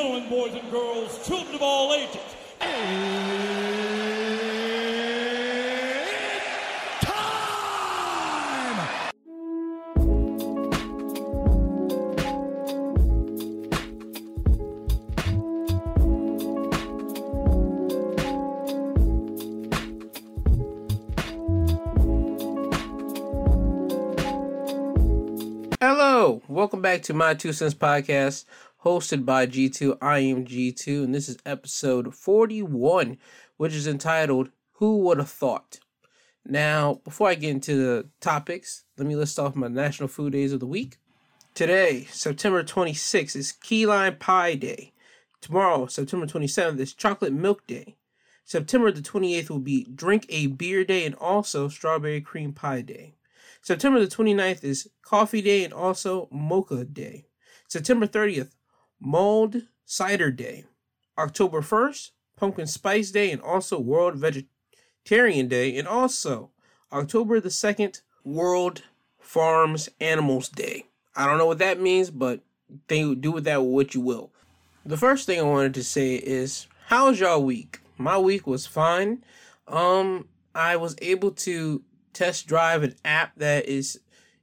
gentlemen, boys and girls, children of all ages. it's time! Hello, welcome back to my Two Cents Podcast, hosted by G2. I am G2, and this is episode 41, which is entitled Who Would Have Thought? Now, before I get into the topics, let me list off my national food days of the week. Today, September 26th, is Key Lime Pie Day. Tomorrow, September 27th, is Chocolate Milk Day. September the 28th will be Drink a Beer Day and also Strawberry Cream Pie Day. September the 29th is Coffee Day and also Mocha Day. September 30th, Mulled Cider Day. October 1st, Pumpkin Spice Day and also World Vegetarian Day. And also October the 2nd, World Farms Animals Day. I don't know what that means, but they do with that what you will. The first thing I wanted to say is, how's y'all week? My week was fine. Um, I was able to test drive an app that is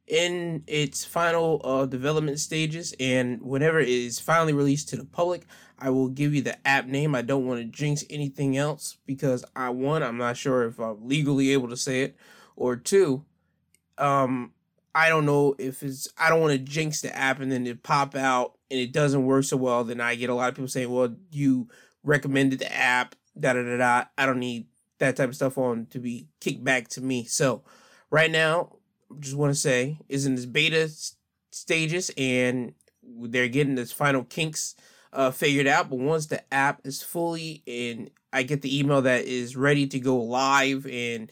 in its final uh, development stages and whenever it is finally released to the public i will give you the app name i don't want to jinx anything else because i one i'm not sure if i'm legally able to say it or two um i don't know if it's i don't want to jinx the app and then it pop out and it doesn't work so well then i get a lot of people saying well you recommended the app da da da da i don't need that type of stuff on to be kicked back to me. So right now, just want to say is in this beta stages and they're getting this final kinks uh, figured out. But once the app is fully and I get the email that is ready to go live and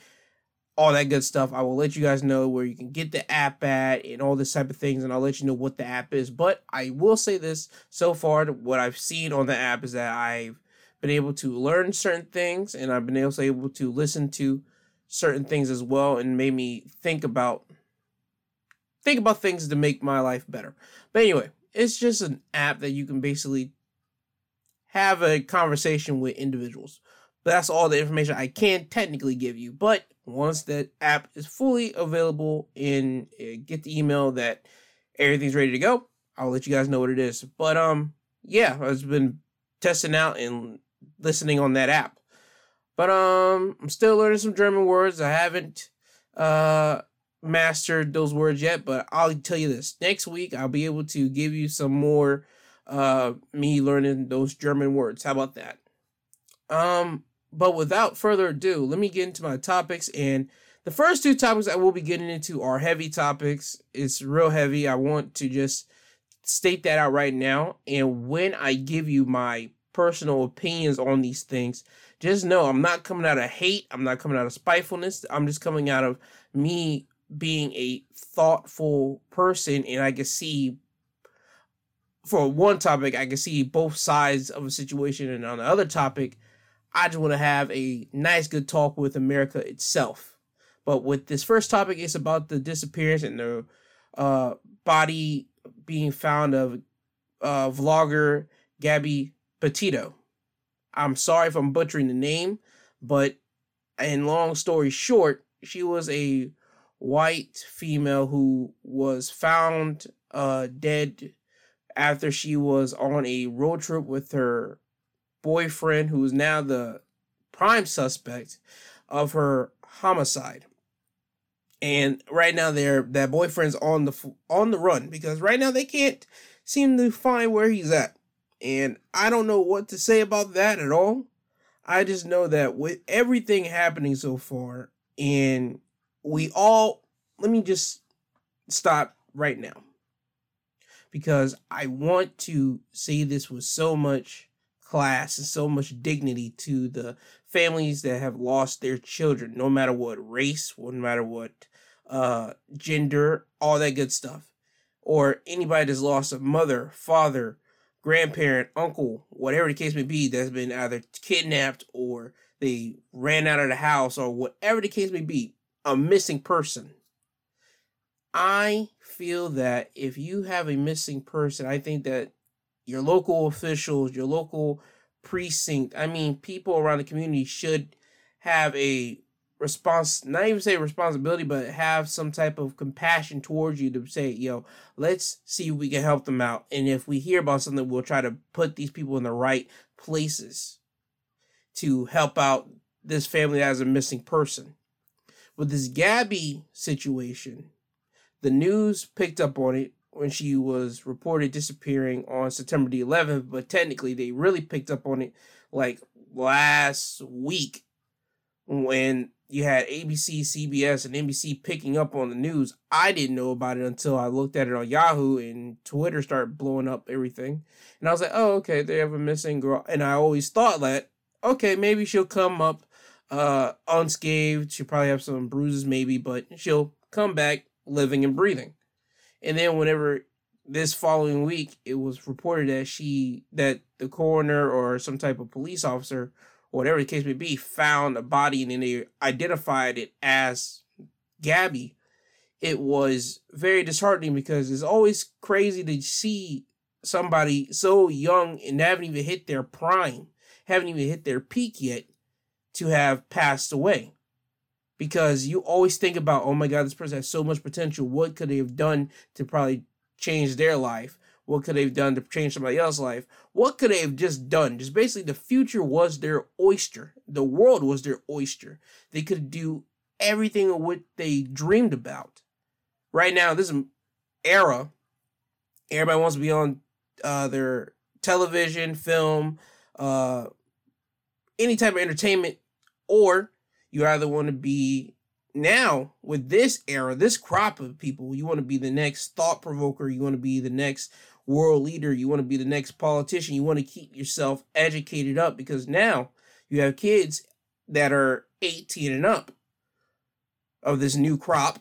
all that good stuff, I will let you guys know where you can get the app at and all this type of things, and I'll let you know what the app is. But I will say this so far, what I've seen on the app is that I've been able to learn certain things and I've been also able to listen to certain things as well and made me think about think about things to make my life better. But anyway, it's just an app that you can basically have a conversation with individuals. But that's all the information I can technically give you. But once that app is fully available and uh, get the email that everything's ready to go, I'll let you guys know what it is. But um yeah, I've been testing out and listening on that app. But um, I'm still learning some German words. I haven't uh mastered those words yet, but I'll tell you this: next week I'll be able to give you some more uh me learning those German words. How about that? Um, but without further ado, let me get into my topics and. The first two topics I will be getting into are heavy topics. It's real heavy. I want to just state that out right now. And when I give you my personal opinions on these things. Just know I'm not coming out of hate. I'm not coming out of spitefulness. I'm just coming out of me being a thoughtful person and I can see for one topic, I can see both sides of a situation, and on the other topic, I just want to have a nice, good talk with America itself. But with this first topic, it's about the disappearance and the uh, body being found of uh, vlogger Gabby Petito. I'm sorry if I'm butchering the name, but in long story short, she was a white female who was found uh, dead after she was on a road trip with her boyfriend, who is now the prime suspect of her homicide. And right now, their that boyfriend's on the on the run because right now they can't seem to find where he's at. And I don't know what to say about that at all. I just know that with everything happening so far, and we all, let me just stop right now. Because I want to say this with so much class and so much dignity to the families that have lost their children, no matter what race, no matter what uh, gender, all that good stuff. Or anybody that's lost a mother, father, grandparent, uncle, whatever the case may be, that's been either kidnapped or they ran out of the house or whatever the case may be, a missing person. I feel that if you have a missing person, I think that your local officials, your local precinct, I mean, people around the community should have a response not even say responsibility but have some type of compassion towards you to say yo let's see if we can help them out. And if we hear about something we'll try to put these people in the right places to help out this family has a missing person. With this gabby situation the news picked up on it when she was reported disappearing on september the 11th but technically they really picked up on it like last week when you had ABC, CBS, and NBC picking up on the news. I didn't know about it until I looked at it on Yahoo and Twitter started blowing up everything. And I was like, oh, okay, they have a missing girl. And I always thought that, okay, maybe she'll come up uh, unscathed. She'll probably have some bruises, maybe, but she'll come back living and breathing. And then whenever this following week, it was reported that she, that the coroner or some type of police officer whatever the case may be, found a body and then they identified it as Gabby, it was very disheartening because it's always crazy to see somebody so young and haven't even hit their prime, haven't even hit their peak yet, to have passed away. Because you always think about, oh my God, this person has so much potential. What could they have done to probably change their life? What could they have done to change somebody else's life? What could they have just done? Just basically, the future was their oyster. The world was their oyster. They could do everything of what they dreamed about. Right now, this era, everybody wants to be on uh, their television, film, uh, any type of entertainment, or you either want to be now with this era, this crop of people, you want to be the next thought provoker, you want to be the next world leader, you want to be the next politician, you want to keep yourself educated up because now you have kids that are 18 and up of this new crop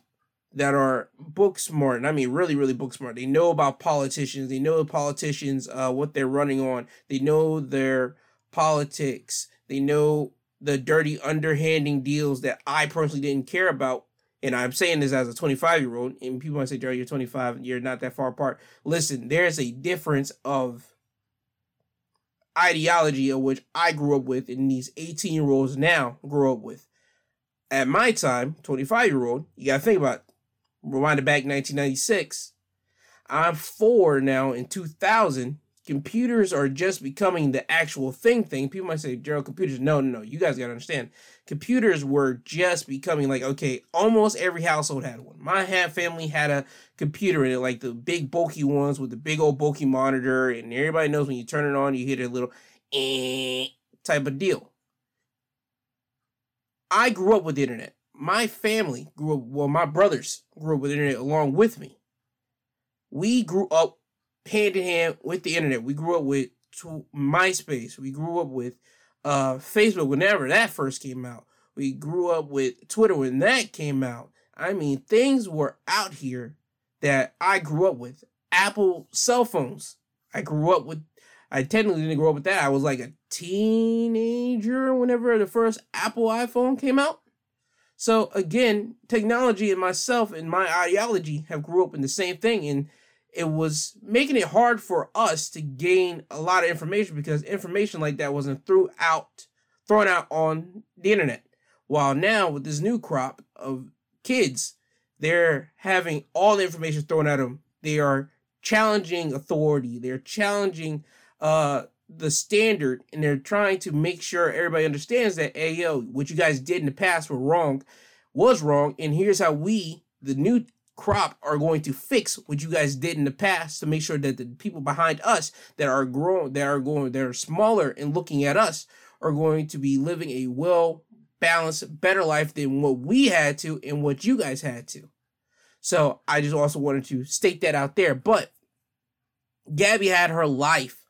that are book smart. And I mean, really, really book smart. They know about politicians. They know the politicians, uh, what they're running on. They know their politics. They know the dirty underhanding deals that I personally didn't care about and I'm saying this as a 25 year old, and people might say, Jerry, you're 25, you're not that far apart. Listen, there's a difference of ideology of which I grew up with, and these 18 year olds now grow up with. At my time, 25 year old, you gotta think about, rewind it back 1996. I'm four now in 2000. Computers are just becoming the actual thing thing. People might say, Gerald, computers. No, no, no. You guys gotta understand computers were just becoming like okay, almost every household had one. My had family had a computer in it, like the big bulky ones with the big old bulky monitor, and everybody knows when you turn it on, you hit a little eh, type of deal. I grew up with the internet. My family grew up, well, my brothers grew up with internet along with me. We grew up hand in hand with the internet. We grew up with MySpace. We grew up with uh, Facebook whenever that first came out. We grew up with Twitter when that came out. I mean, things were out here that I grew up with. Apple cell phones. I grew up with. I technically didn't grow up with that. I was like a teenager whenever the first Apple iPhone came out. So again, technology and myself and my ideology have grew up in the same thing, and it was making it hard for us to gain a lot of information because information like that wasn't thrown out thrown out on the internet. While now with this new crop of kids, they're having all the information thrown at them. They are challenging authority. They're challenging uh the standard and they're trying to make sure everybody understands that hey yo, what you guys did in the past were wrong, was wrong, and here's how we, the new crop are going to fix what you guys did in the past to make sure that the people behind us that are growing that are going that are smaller and looking at us are going to be living a well balanced better life than what we had to and what you guys had to. So i just also wanted to state that out there but gabby had her life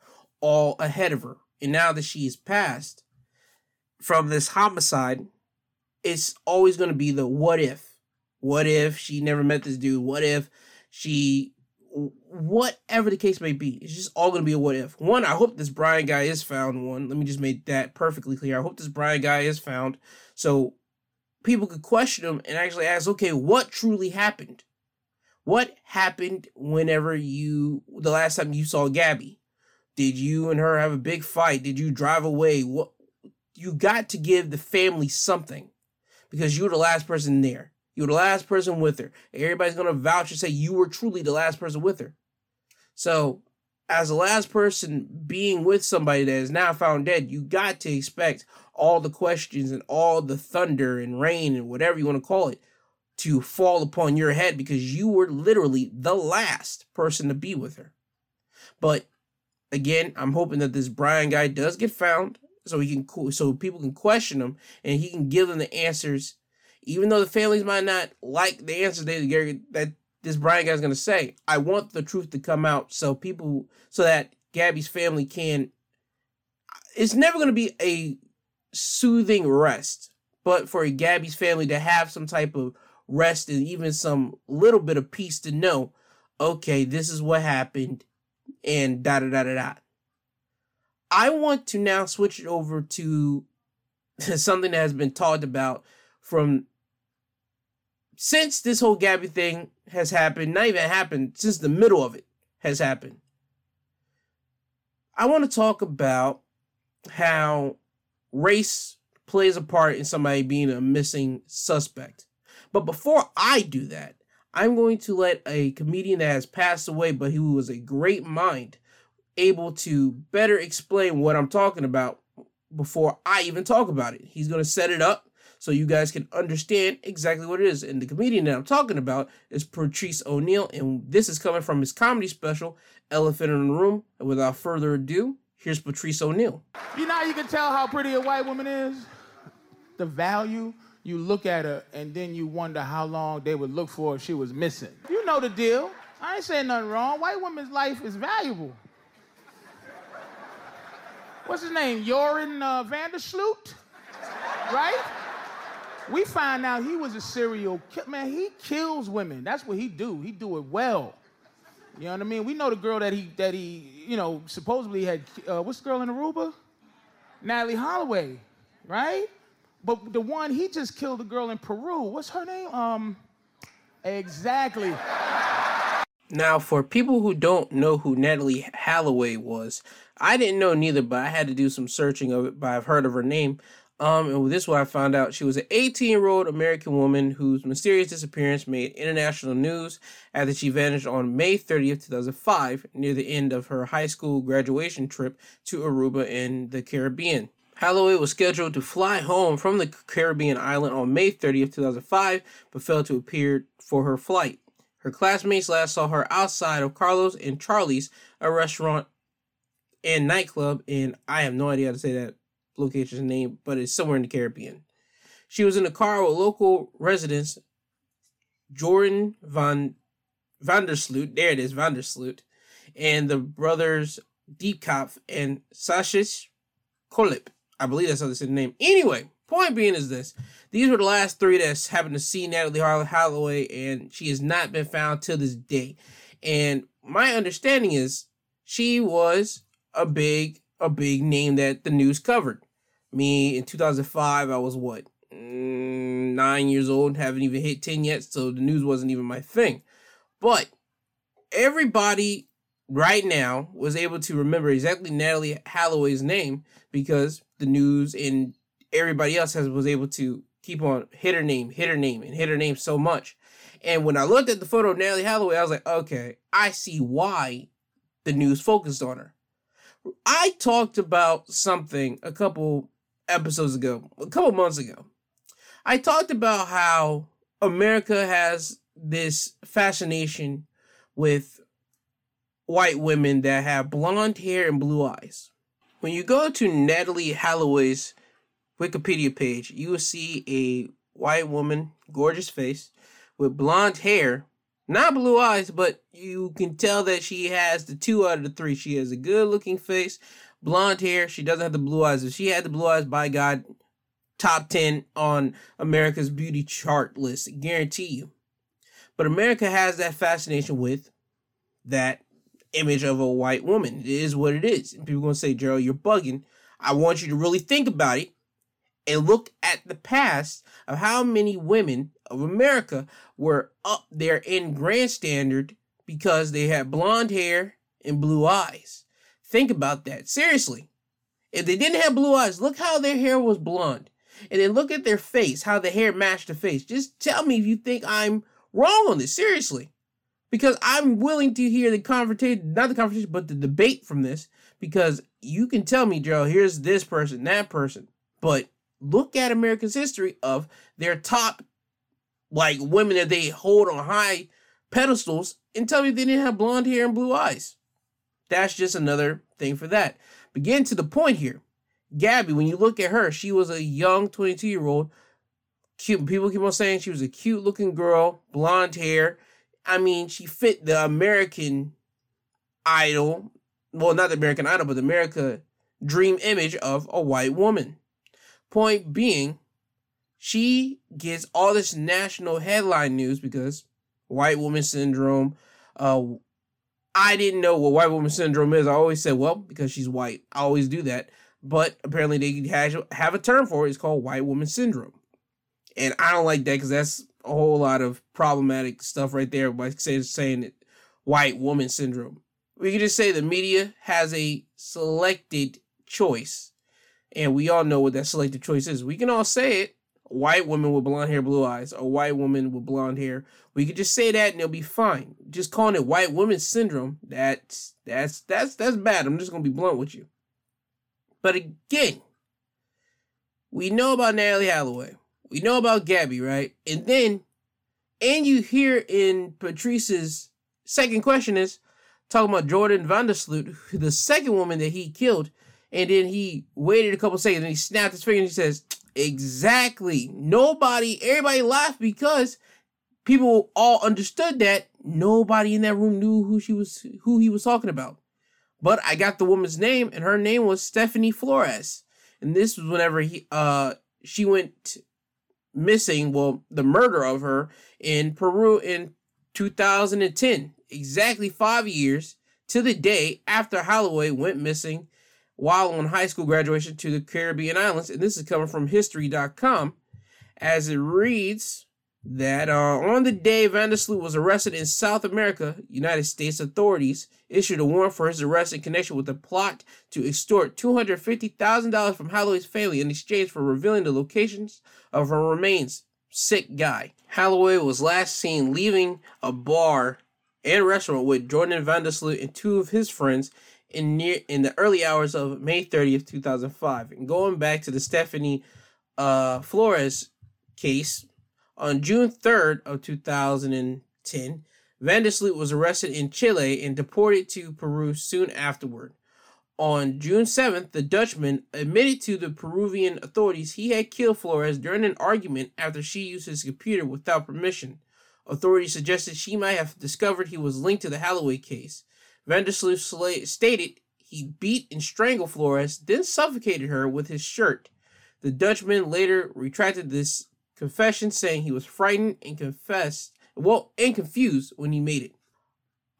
all ahead of her. And now that she's passed from this homicide it's always going to be the what if what if she never met this dude? What if she whatever the case may be, it's just all gonna be a what if. One, I hope this Brian guy is found. One, let me just make that perfectly clear. I hope this Brian guy is found, so people could question him and actually ask, okay, what truly happened? What happened whenever you the last time you saw Gabby? Did you and her have a big fight? Did you drive away? What you got to give the family something because you were the last person there. You were the last person with her. Everybody's gonna vouch and say you were truly the last person with her. So, as the last person being with somebody that is now found dead, you got to expect all the questions and all the thunder and rain and whatever you want to call it to fall upon your head because you were literally the last person to be with her. But again, I'm hoping that this Brian guy does get found so he can so people can question him and he can give them the answers even though the families might not like the answers they that this Brian guy's gonna say. I want the truth to come out so people so that Gabby's family can it's never gonna be a soothing rest, but for Gabby's family to have some type of rest and even some little bit of peace to know, okay, this is what happened, and da da da da da. I want to now switch it over to something that has been talked about from since this whole Gabby thing has happened, not even happened, since the middle of it has happened. I want to talk about how race plays a part in somebody being a missing suspect. But before I do that, I'm going to let a comedian that has passed away, but who was a great mind, able to better explain what I'm talking about before I even talk about it. He's going to set it up so you guys can understand exactly what it is. And the comedian that I'm talking about is Patrice O'Neal, and this is coming from his comedy special, Elephant in the Room. And without further ado, here's Patrice O'Neal. You know you can tell how pretty a white woman is? The value. You look at her and then you wonder how long they would look for if she was missing. You know the deal. I ain't saying nothing wrong. White woman's life is valuable. What's his name? Joran uh, Vandersloot? Right? We find out he was a serial killer. Man, he kills women. That's what he do. He do it well. You know what I mean? We know the girl that he that he you know supposedly had. Uh, what's the girl in Aruba? Natalee Holloway, right? But the one he just killed a girl in Peru. What's her name? Um, exactly. Now, for people who don't know who Natalee Holloway was, I didn't know neither, but I had to do some searching of it. But I've heard of her name. Um, and this is what I found out. She was an 18 year old American woman whose mysterious disappearance made international news after she vanished on May 30th, 2005, near the end of her high school graduation trip to Aruba in the Caribbean. Holloway was scheduled to fly home from the Caribbean island on May 30th, 2005, but failed to appear for her flight. Her classmates last saw her outside of Carlos and Charlie's, a restaurant and nightclub, and I have no idea how to say that location's name, but it's somewhere in the Caribbean. She was in a car with local residents Jordan Van Vandersloot, there it is, Vandersloot, and the brothers Deepak and Satish Kalpoe. I believe that's how they said the name. Anyway, point being is this. These were the last three that's happened to see Natalee Holloway, and she has not been found till this day. And my understanding is she was a big, a big name that the news covered. Me in 2005, I was what mm, nine years old, haven't even hit 10 yet, so the news wasn't even my thing. But everybody right now was able to remember exactly Natalee Holloway's name because the news and everybody else has was able to keep on hit her name, hit her name, and hit her name so much. And when I looked at the photo of Natalee Holloway, I was like, okay, I see why the news focused on her. I talked about something a couple episodes ago, a couple months ago. I talked about how America has this fascination with white women that have blonde hair and blue eyes. When you go to Natalee Holloway's Wikipedia page, you will see a white woman, gorgeous face, with blonde hair, not blue eyes, but you can tell that she has the two out of the three. She has a good looking face, blonde hair. She doesn't have the blue eyes. If she had the blue eyes, by God, top 10 on America's beauty chart list. Guarantee you. But America has that fascination with that image of a white woman. It is what it is. And people are going to say, Gerald, you're bugging. I want you to really think about it and look at the past of how many women of America were up there in grand standard because they had blonde hair and blue eyes. Think about that. Seriously. If they didn't have blue eyes, look how their hair was blonde. And then look at their face, how the hair matched the face. Just tell me if you think I'm wrong on this. Seriously. Because I'm willing to hear the conversation, not the conversation, but the debate from this. Because you can tell me, Joe, here's this person, that person. But look at America's history of their top, like, women that they hold on high pedestals and tell me they didn't have blonde hair and blue eyes. That's just another thing for that. But getting to the point here, Gabby, when you look at her, she was a young 22 year old. Cute. People keep on saying she was a cute looking girl, blonde hair. I mean, she fit the American idol. Well, not the American idol, but the America dream image of a white woman. Point being, she gets all this national headline news because white woman syndrome. Uh, I didn't know what white woman syndrome is. I always said, well, because she's white. I always do that. But apparently they have, have a term for it. It's called white woman syndrome. And I don't like that because that's a whole lot of problematic stuff right there by saying it, white woman syndrome. We can just say the media has a selected choice. And we all know what that selected choice is. We can all say it, white woman with blonde hair, blue eyes, a white woman with blonde hair. We could just say that and it'll be fine. Just calling it white woman syndrome, that's that's that's that's bad. I'm just gonna be blunt with you. But again, we know about Natalee Holloway. We know about Gabby, right? And then, and you hear in Patrice's second question is talking about Jordan Vandersloot, the second woman that he killed, and then he waited a couple seconds and he snapped his finger and he says, Exactly. Nobody, everybody laughed because people all understood that nobody in that room knew who she was, who he was talking about. But I got the woman's name, and her name was Stephanie Flores. And this was whenever he, uh, she went missing. Well, the murder of her in Peru in 2010, exactly five years to the day after Holloway went missing while on high school graduation to the Caribbean islands. And this is coming from history.com as it reads that uh, on the day Vandersloot was arrested in South America, United States authorities issued a warrant for his arrest in connection with a plot to extort $250,000 from Holloway's family in exchange for revealing the locations of her remains. Sick guy. Holloway was last seen leaving a bar and restaurant with Jordan Vandersloot and two of his friends in near in the early hours of May 30th, 2005. And going back to the Stephanie uh, Flores case, on June 3rd of 2010, Vandersloot was arrested in Chile and deported to Peru soon afterward. On June 7th, the Dutchman admitted to the Peruvian authorities he had killed Flores during an argument after she used his computer without permission. Authorities suggested she might have discovered he was linked to the Holloway case. Vandersloot stated he beat and strangled Flores, then suffocated her with his shirt. The Dutchman later retracted this confession, saying he was frightened and confessed, well, and confused when he made it.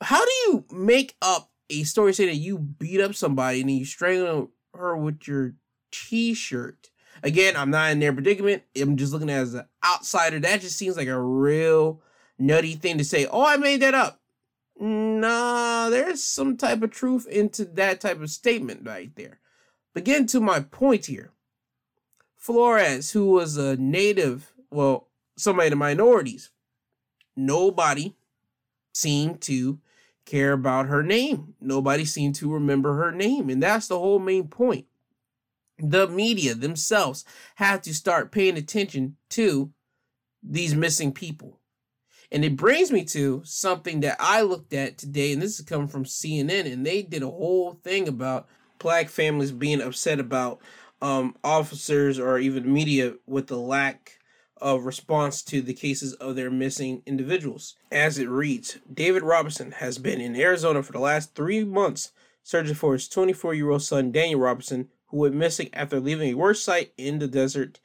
How do you make up a story saying that you beat up somebody and you strangle her with your t-shirt? Again, I'm not in their predicament. I'm just looking as an outsider. That just seems like a real nutty thing to say. Oh, I made that up nah, there's some type of truth into that type of statement right there. But getting to my point here, Flores, who was a native, well, somebody of the minorities, nobody seemed to care about her name. Nobody seemed to remember her name. And that's the whole main point. The media themselves have to start paying attention to these missing people. And it brings me to something that I looked at today, and this is coming from CNN, and they did a whole thing about black families being upset about um, officers or even media with the lack of response to the cases of their missing individuals. As it reads, David Robinson has been in Arizona for the last three months searching for his 24 year old son, Daniel Robinson, who went missing after leaving a work site in the desert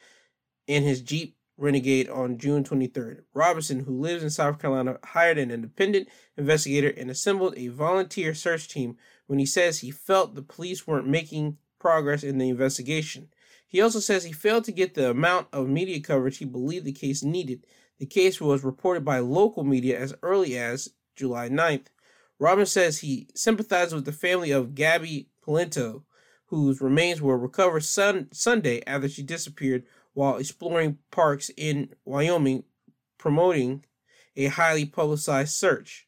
in his Jeep Renegade on June 23rd. Robinson, who lives in South Carolina, hired an independent investigator and assembled a volunteer search team when he says he felt the police weren't making progress in the investigation. He also says he failed to get the amount of media coverage he believed the case needed. The case was reported by local media as early as July 9th. Robin says he sympathizes with the family of Gabby Palento, whose remains were recovered sun- Sunday after she disappeared while exploring parks in Wyoming, promoting a highly publicized search.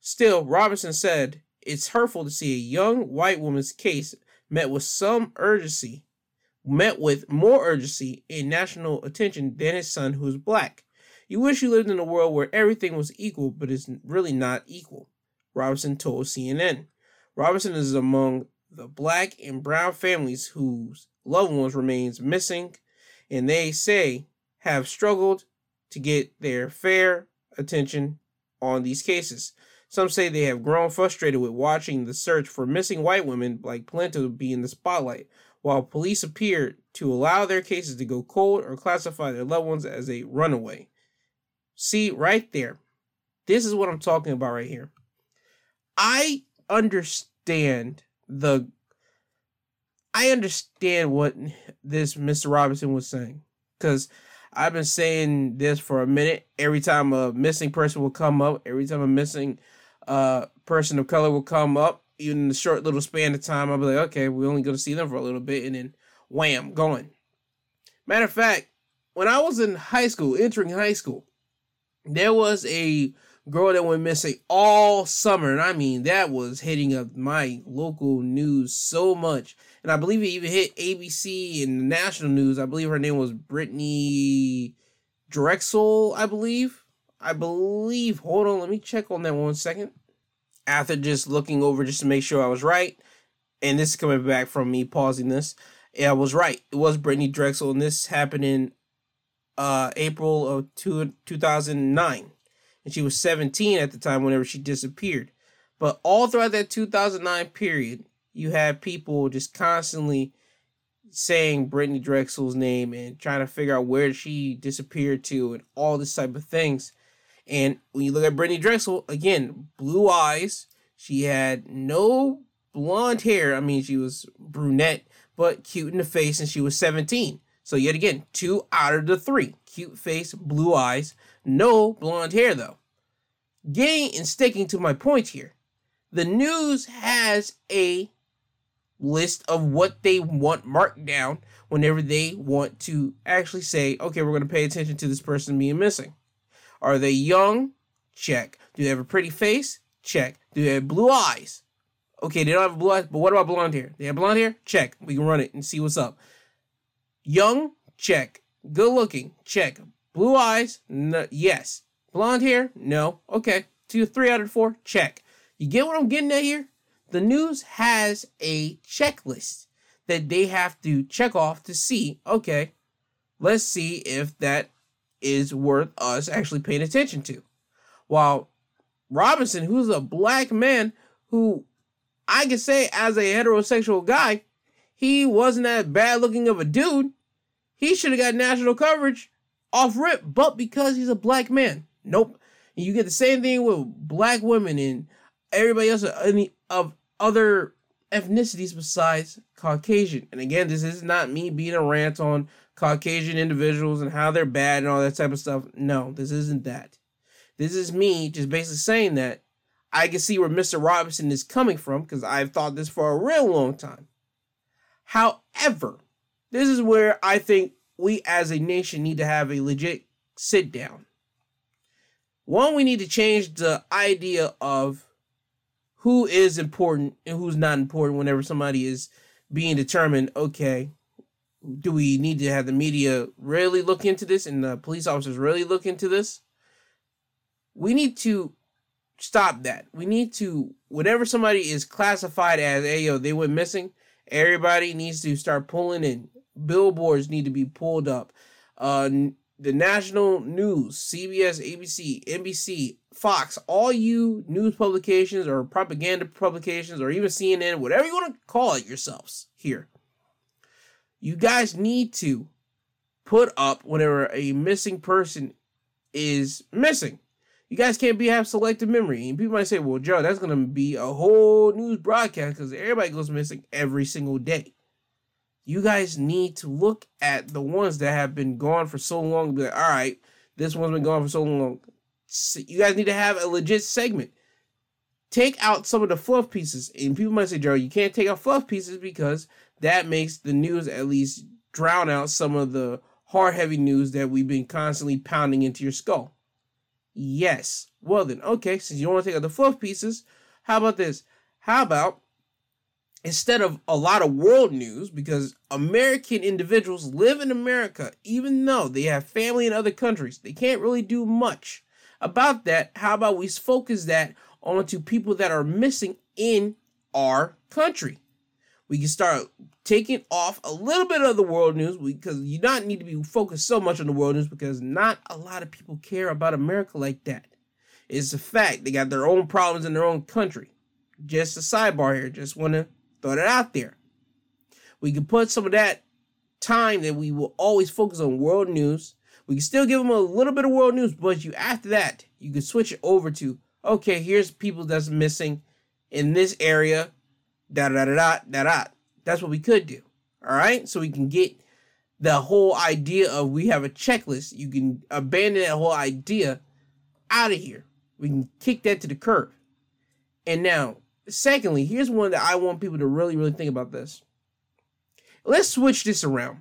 Still, Robinson said it's hurtful to see a young white woman's case met with some urgency, met with more urgency and national attention than his son, who is black. You wish you lived in a world where everything was equal, but it's really not equal, Robinson told CNN. Robinson is among the black and brown families whose loved ones remains missing and they say have struggled to get their fair attention on these cases. Some say they have grown frustrated with watching the search for missing white women like Palento be in the spotlight, while police appear to allow their cases to go cold or classify their loved ones as a runaway. See, right there. This is what I'm talking about right here. I understand the I understand what this Mr. Robinson was saying because I've been saying this for a minute. Every time a missing person will come up, every time a missing uh, person of color will come up, even in the short little span of time, I'll be like, okay, we're only going to see them for a little bit, and then wham, going. Matter of fact, when I was in high school, entering high school, there was a girl that went missing all summer, and I mean that was hitting up my local news so much. And I believe it even hit ABC and national news. I believe her name was Brittany Drexel, I believe. I believe. Hold on, let me check on that one second. After just looking over just to make sure I was right, and this is coming back from me pausing this. Yeah, I was right. It was Brittany Drexel, and this happened in uh, April of two, 2009 and she was 17 at the time whenever she disappeared. But all throughout that 2009 period, you had people just constantly saying Brittany Drexel's name and trying to figure out where she disappeared to and all this type of things. And when you look at Brittany Drexel, again, blue eyes. She had no blonde hair. I mean, she was brunette, but cute in the face, and she was 17. So, yet again, two out of the three cute face, blue eyes, no blonde hair, though. Getting and sticking to my point here, the news has a list of what they want marked down whenever they want to actually say, okay, we're going to pay attention to this person being missing. Are they young? Check. Do they have a pretty face? Check. Do they have blue eyes? Okay, they don't have blue eyes, but what about blonde hair? They have blonde hair? Check. We can run it and see what's up. Young? Check. Good looking? Check. Blue eyes? No, yes. Blonde hair? No. Okay. Two, three out of four? Check. You get what I'm getting at here? The news has a checklist that they have to check off to see, okay, let's see if that is worth us actually paying attention to. While Robinson, who's a black man who I can say as a heterosexual guy, he wasn't that bad looking of a dude. He should have got national coverage off rip, but because he's a black man, nope. And you get the same thing with black women and everybody else any of other ethnicities besides Caucasian. And again, this is not me being a rant on Caucasian individuals and how they're bad and all that type of stuff. No, this isn't that. This is me just basically saying that I can see where Mr. Robinson is coming from because I've thought this for a real long time. However, this is where I think we as a nation need to have a legit sit down. One, we need to change the idea of who is important and who's not important whenever somebody is being determined, okay, do we need to have the media really look into this and the police officers really look into this? We need to stop that. We need to, whenever somebody is classified as, hey, yo, they went missing, everybody needs to start pulling in billboards need to be pulled up. Uh, the national news, CBS, ABC, NBC, Fox, all you news publications or propaganda publications or even CNN, whatever you want to call it yourselves here. You guys need to put up whenever a missing person is missing. You guys can't be have selective memory. And people might say, well, Joe, that's gonna be a whole news broadcast because everybody goes missing every single day you guys need to look at the ones that have been gone for so long be like, all right, this one's been gone for so long. You guys need to have a legit segment. take out some of the fluff pieces. And people might say, Joe, you can't take out fluff pieces because that makes the news at least drown out some of the hard heavy news that we've been constantly pounding into your skull. Yes. Well then, okay, since you don't want to take out the fluff pieces, how about this? How about instead of a lot of world news, because American individuals live in America, even though they have family in other countries, they can't really do much about that. How about we focus that onto people that are missing in our country? We can start taking off a little bit of the world news because you don't need to be focused so much on the world news because not a lot of people care about America like that. It's a fact. They got their own problems in their own country. Just a sidebar here. Just want to throw that out there. We can put some of that time that we will always focus on world news. We can still give them a little bit of world news, but you after that, you can switch it over to okay, here's people that's missing in this area. Da da da da da da. That's what we could do. All right, so we can get the whole idea of we have a checklist. You can abandon that whole idea out of here. We can kick that to the curb. And now, secondly, here's one that I want people to really, really think about this. Let's switch this around.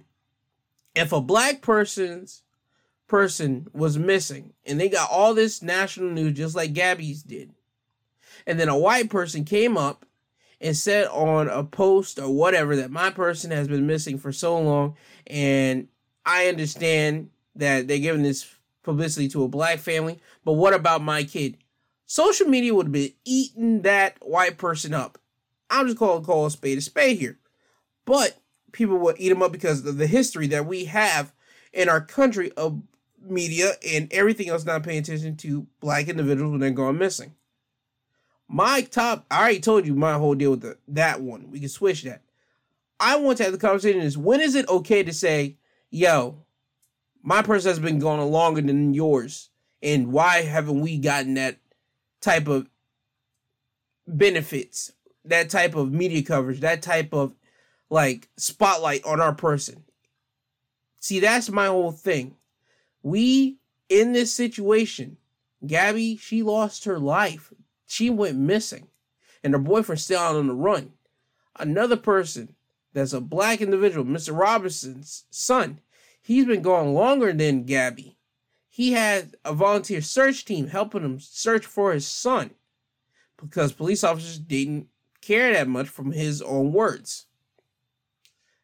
If a black person's person was missing and they got all this national news just like Gabby's did, and then a white person came up and said on a post or whatever that my person has been missing for so long and I understand that they're giving this publicity to a black family, but what about my kid? Social media would have been eating that white person up. I'm just calling call a spade a spade here. But people will eat them up because of the history that we have in our country of media and everything else not paying attention to black individuals when they're going missing. My top, I already told you my whole deal with the, that one. We can switch that. I want to have the conversation is when is it okay to say, yo, my person has been going longer than yours, and why haven't we gotten that type of benefits, that type of media coverage, that type of like spotlight on our person? See, that's my whole thing. We in this situation, Gabby, she lost her life. She went missing, and her boyfriend's still out on the run. Another person that's a black individual, Mr. Robinson's son, he's been gone longer than Gabby. He had a volunteer search team helping him search for his son because police officers didn't care that much from his own words.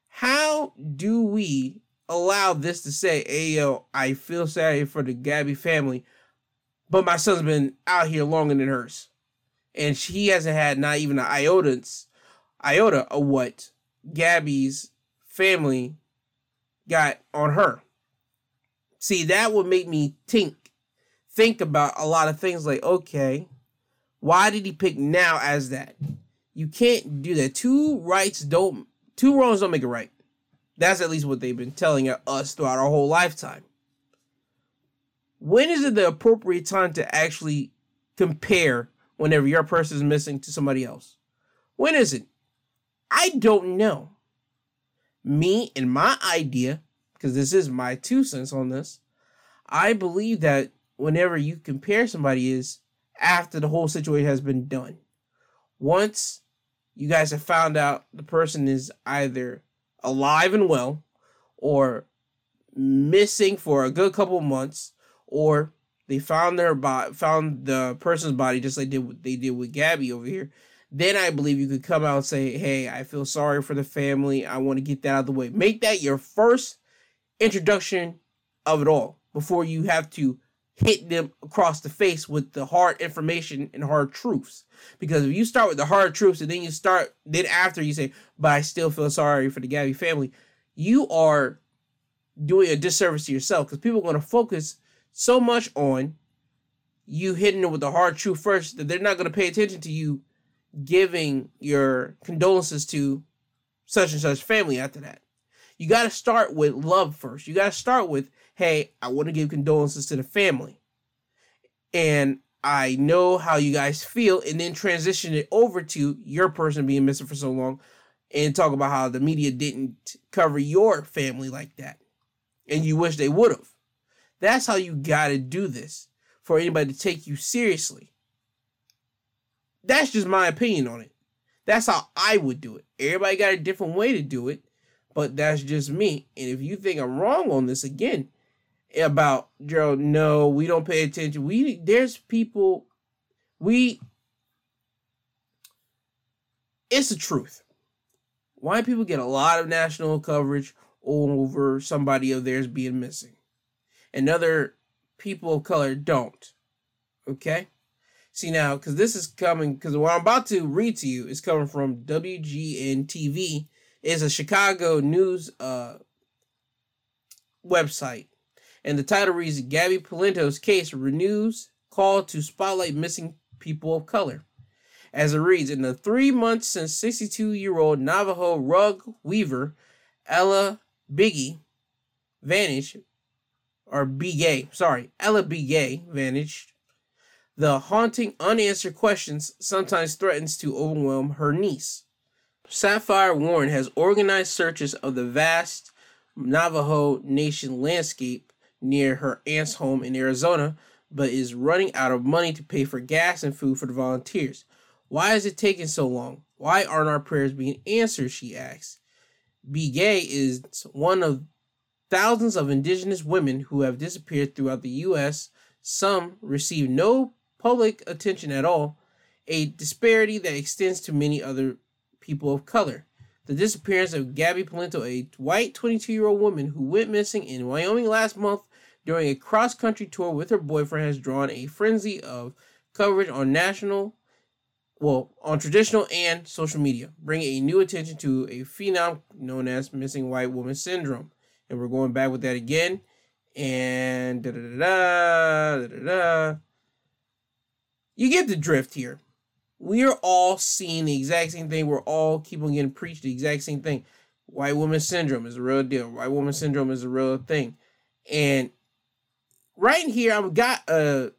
How do we allow this to say, hey, yo, I feel sorry for the Gabby family, but my son's been out here longer than hers? And she hasn't had not even an iota, iota of what Gabby's family got on her. See, that would make me think think about a lot of things like, okay, why did he pick now as that? You can't do that. Two rights don't two wrongs don't make it right. That's at least what they've been telling us throughout our whole lifetime. When is it the appropriate time to actually compare whenever your person is missing to somebody else? When is it? I don't know. Me and my idea, because this is my two cents on this, I believe that whenever you compare somebody is after the whole situation has been done. Once you guys have found out the person is either alive and well or missing for a good couple months or they found their body found the person's body just like did they did with Gabby over here then I believe you could come out and say, Hey, I feel sorry for the family. I want to get that out of the way. Make that your first introduction of it all before you have to hit them across the face with the hard information and hard truths. Because if you start with the hard truths and then you start, then after you say, But I still feel sorry for the Gabby family, you are doing a disservice to yourself because people are going to focus so much on you hitting them with the hard truth first that they're not going to pay attention to you giving your condolences to such and such family after that. You got to start with love first. You got to start with, hey, I want to give condolences to the family. And I know how you guys feel, and then transition it over to your person being missing for so long and talk about how the media didn't cover your family like that. And you wish they would have. That's how you got to do this for anybody to take you seriously that's just my opinion on it. That's how I would do it. Everybody got a different way to do it, but that's just me. And if you think I'm wrong on this again about Gerald, no, we don't pay attention. We there's people we it's the truth. White people get a lot of national coverage over somebody of theirs being missing. And other people of color don't. Okay? See now, because this is coming, because what I'm about to read to you is coming from WGN TV. It's a Chicago news uh, website. And the title reads Gabby Palento's case renews call to spotlight missing people of color. As it reads, in the three months since 62 year old Navajo rug weaver Ella Biggie vanished, or Gay, sorry, Ella Gay vanished, the haunting unanswered questions sometimes threatens to overwhelm her niece. Sapphire Warren has organized searches of the vast Navajo Nation landscape near her aunt's home in Arizona, but is running out of money to pay for gas and food for the volunteers. Why is it taking so long? Why aren't our prayers being answered? She asks. Gay is one of thousands of indigenous women who have disappeared throughout the U.S. Some receive no public attention at all, a disparity that extends to many other people of color. The disappearance of Gabby Palento, a white 22 year old woman who went missing in Wyoming last month during a cross country tour with her boyfriend, has drawn a frenzy of coverage on national, well, on traditional and social media, bringing a new attention to a phenom known as missing white woman syndrome. And we're going back with that again. And da da da da da da you get the drift here. We are all seeing the exact same thing. We're all keep on getting preached the exact same thing. White woman syndrome is a real deal. White woman syndrome is a real thing. And right here, I've got a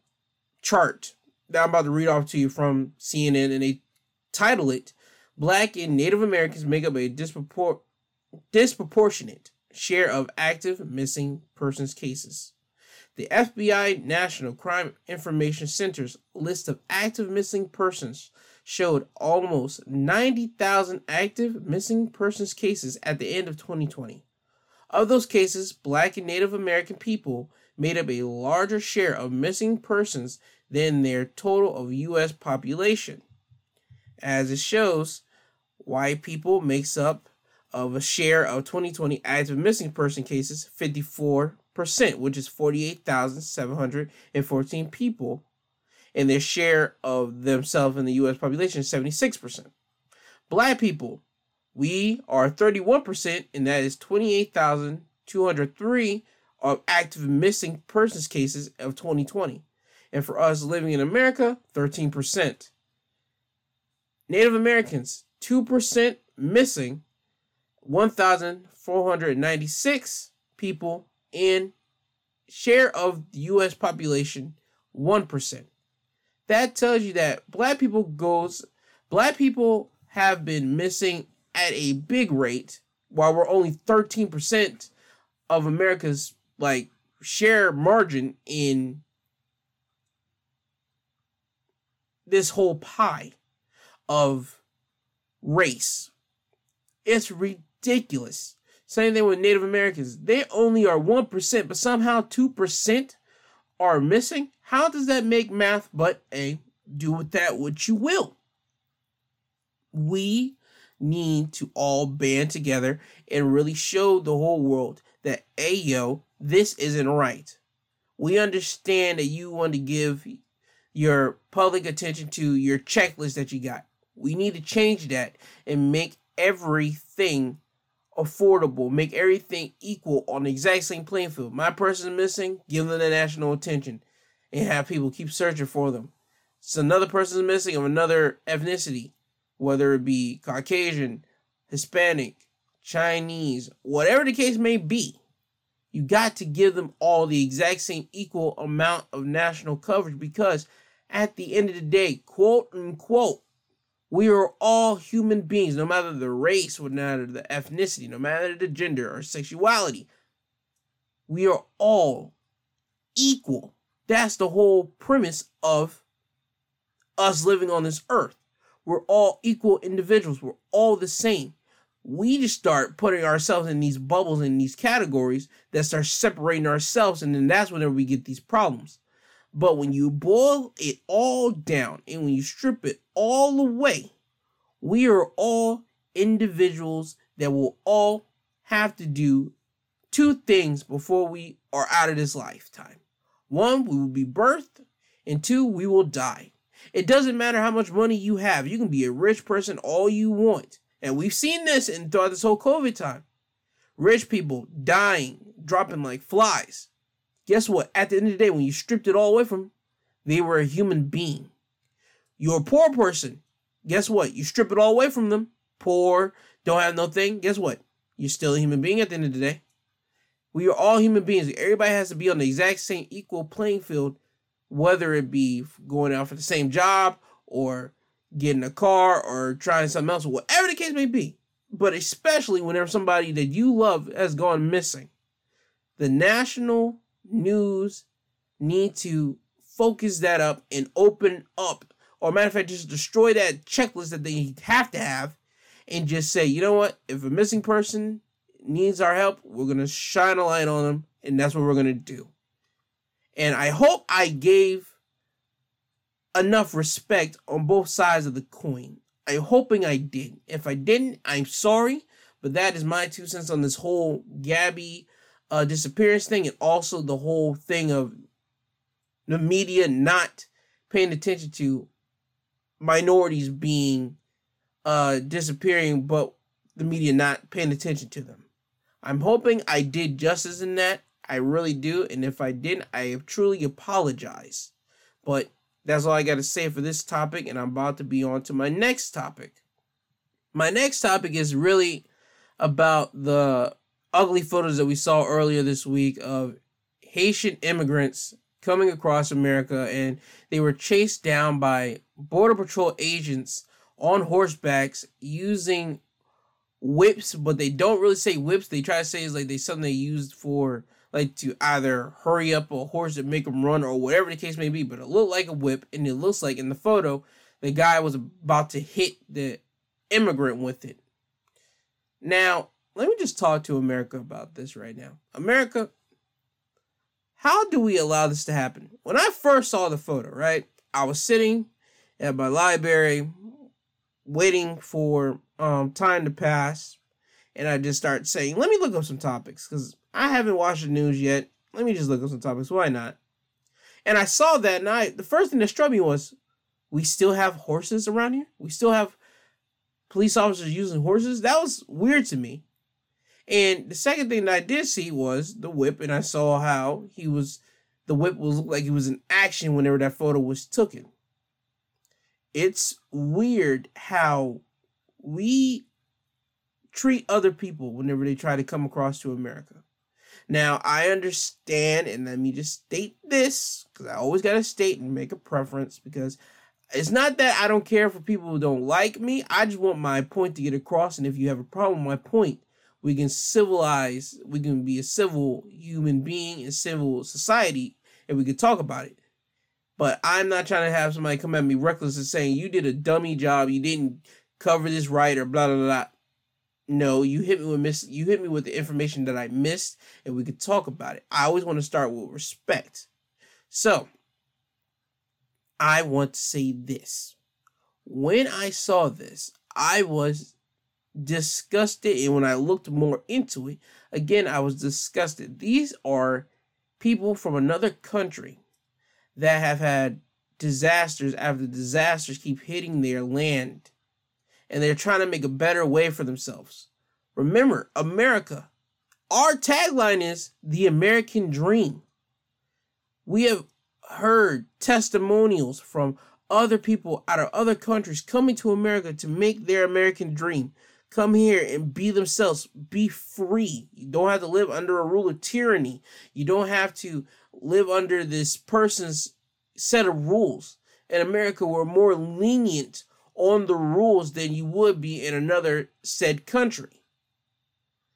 chart that I'm about to read off to you from CNN, and they title it Black and Native Americans make up a dispropor- disproportionate share of active missing persons cases. The FBI National Crime Information Center's list of active missing persons showed almost 90,000 active missing persons cases at the end of 2020. Of those cases, Black and Native American people made up a larger share of missing persons than their total of U.S. population. As it shows, white people makes up of a share of 2020 active missing person cases 54 percent, which is 48,714 people, and their share of themselves in the U.S. population is 76%. Black people, we are 31%, and that is 28,203 of active missing persons cases of 2020. And for us living in America, 13%. Native Americans, 2% missing, 1,496 people in share of the US population 1%. That tells you that black people goes black people have been missing at a big rate while we're only 13% of America's like share margin in this whole pie of race. It's ridiculous. Same thing with Native Americans. They only are 1%, but somehow 2% are missing. How does that make math but a do with that what you will? We need to all band together and really show the whole world that, hey, yo, this isn't right. We understand that you want to give your public attention to your checklist that you got. We need to change that and make everything affordable, make everything equal on the exact same playing field. My person missing, give them the national attention and have people keep searching for them. So another person is missing of another ethnicity, whether it be Caucasian, Hispanic, Chinese, whatever the case may be. You got to give them all the exact same equal amount of national coverage because at the end of the day, quote unquote, we are all human beings, no matter the race, no matter the ethnicity, no matter the gender or sexuality. We are all equal. That's the whole premise of us living on this earth. We're all equal individuals. We're all the same. We just start putting ourselves in these bubbles in these categories that start separating ourselves, and then that's whenever we get these problems. But when you boil it all down and when you strip it all away, we are all individuals that will all have to do two things before we are out of this lifetime. One, we will be birthed, and two, we will die. It doesn't matter how much money you have. You can be a rich person all you want. And we've seen this in throughout this whole COVID time. Rich people dying, dropping like flies. Guess what? At the end of the day, when you stripped it all away from them, they were a human being. You're a poor person. Guess what? You strip it all away from them. Poor, don't have no thing. Guess what? You're still a human being at the end of the day. We are all human beings. Everybody has to be on the exact same equal playing field, whether it be going out for the same job or getting a car or trying something else, whatever the case may be. But especially whenever somebody that you love has gone missing. The national news need to focus that up and open up, or matter of fact, just destroy that checklist that they have to have, and just say, you know what? If a missing person needs our help, we're gonna shine a light on them, and that's what we're gonna do. And I hope I gave enough respect on both sides of the coin. I'm hoping I did. If I didn't, I'm sorry, but that is my two cents on this whole Gabby uh, disappearance thing, and also the whole thing of the media not paying attention to minorities being uh, disappearing, but the media not paying attention to them. I'm hoping I did justice in that. I really do, and if I didn't, I truly apologize. But that's all I got to say for this topic, and I'm about to be on to my next topic. My next topic is really about the ugly photos that we saw earlier this week of Haitian immigrants coming across America and they were chased down by Border Patrol agents on horsebacks using whips, but they don't really say whips. They try to say it's like they something they used for like to either hurry up a horse and make them run or whatever the case may be. But it looked like a whip, and it looks like in the photo the guy was about to hit the immigrant with it. Now, let me just talk to America about this right now. America, how do we allow this to happen? When I first saw the photo, right, I was sitting at my library waiting for um, time to pass, and I just start saying, let me look up some topics because I haven't watched the news yet. Let me just look up some topics. Why not? And I saw that, and I the first thing that struck me was, we still have horses around here. We still have police officers using horses. That was weird to me. And the second thing that I did see was the whip, and I saw how he was the whip was like he was in action whenever that photo was taken. It's weird how we treat other people whenever they try to come across to America. Now, I understand, and let me just state this because I always got to state and make a preference because it's not that I don't care for people who don't like me. I just want my point to get across. And if you have a problem with my point, we can civilize, we can be a civil human being in civil society, and we can talk about it. But I'm not trying to have somebody come at me reckless and saying you did a dummy job, you didn't cover this right, or blah blah blah. No, you hit me with miss. You hit me with the information that I missed, and we could talk about it. I always want to start with respect. So, I want to say this: when I saw this, I was disgusted. And when I looked more into it, again, I was disgusted. These are people from another country that have had disasters after disasters keep hitting their land. And they're trying to make a better way for themselves. Remember, America, our tagline is the American dream. We have heard testimonials from other people out of other countries coming to America to make their American dream come here and be themselves, be free. You don't have to live under a rule of tyranny. You don't have to live under this person's set of rules. In America, we're more lenient on the rules than you would be in another said country.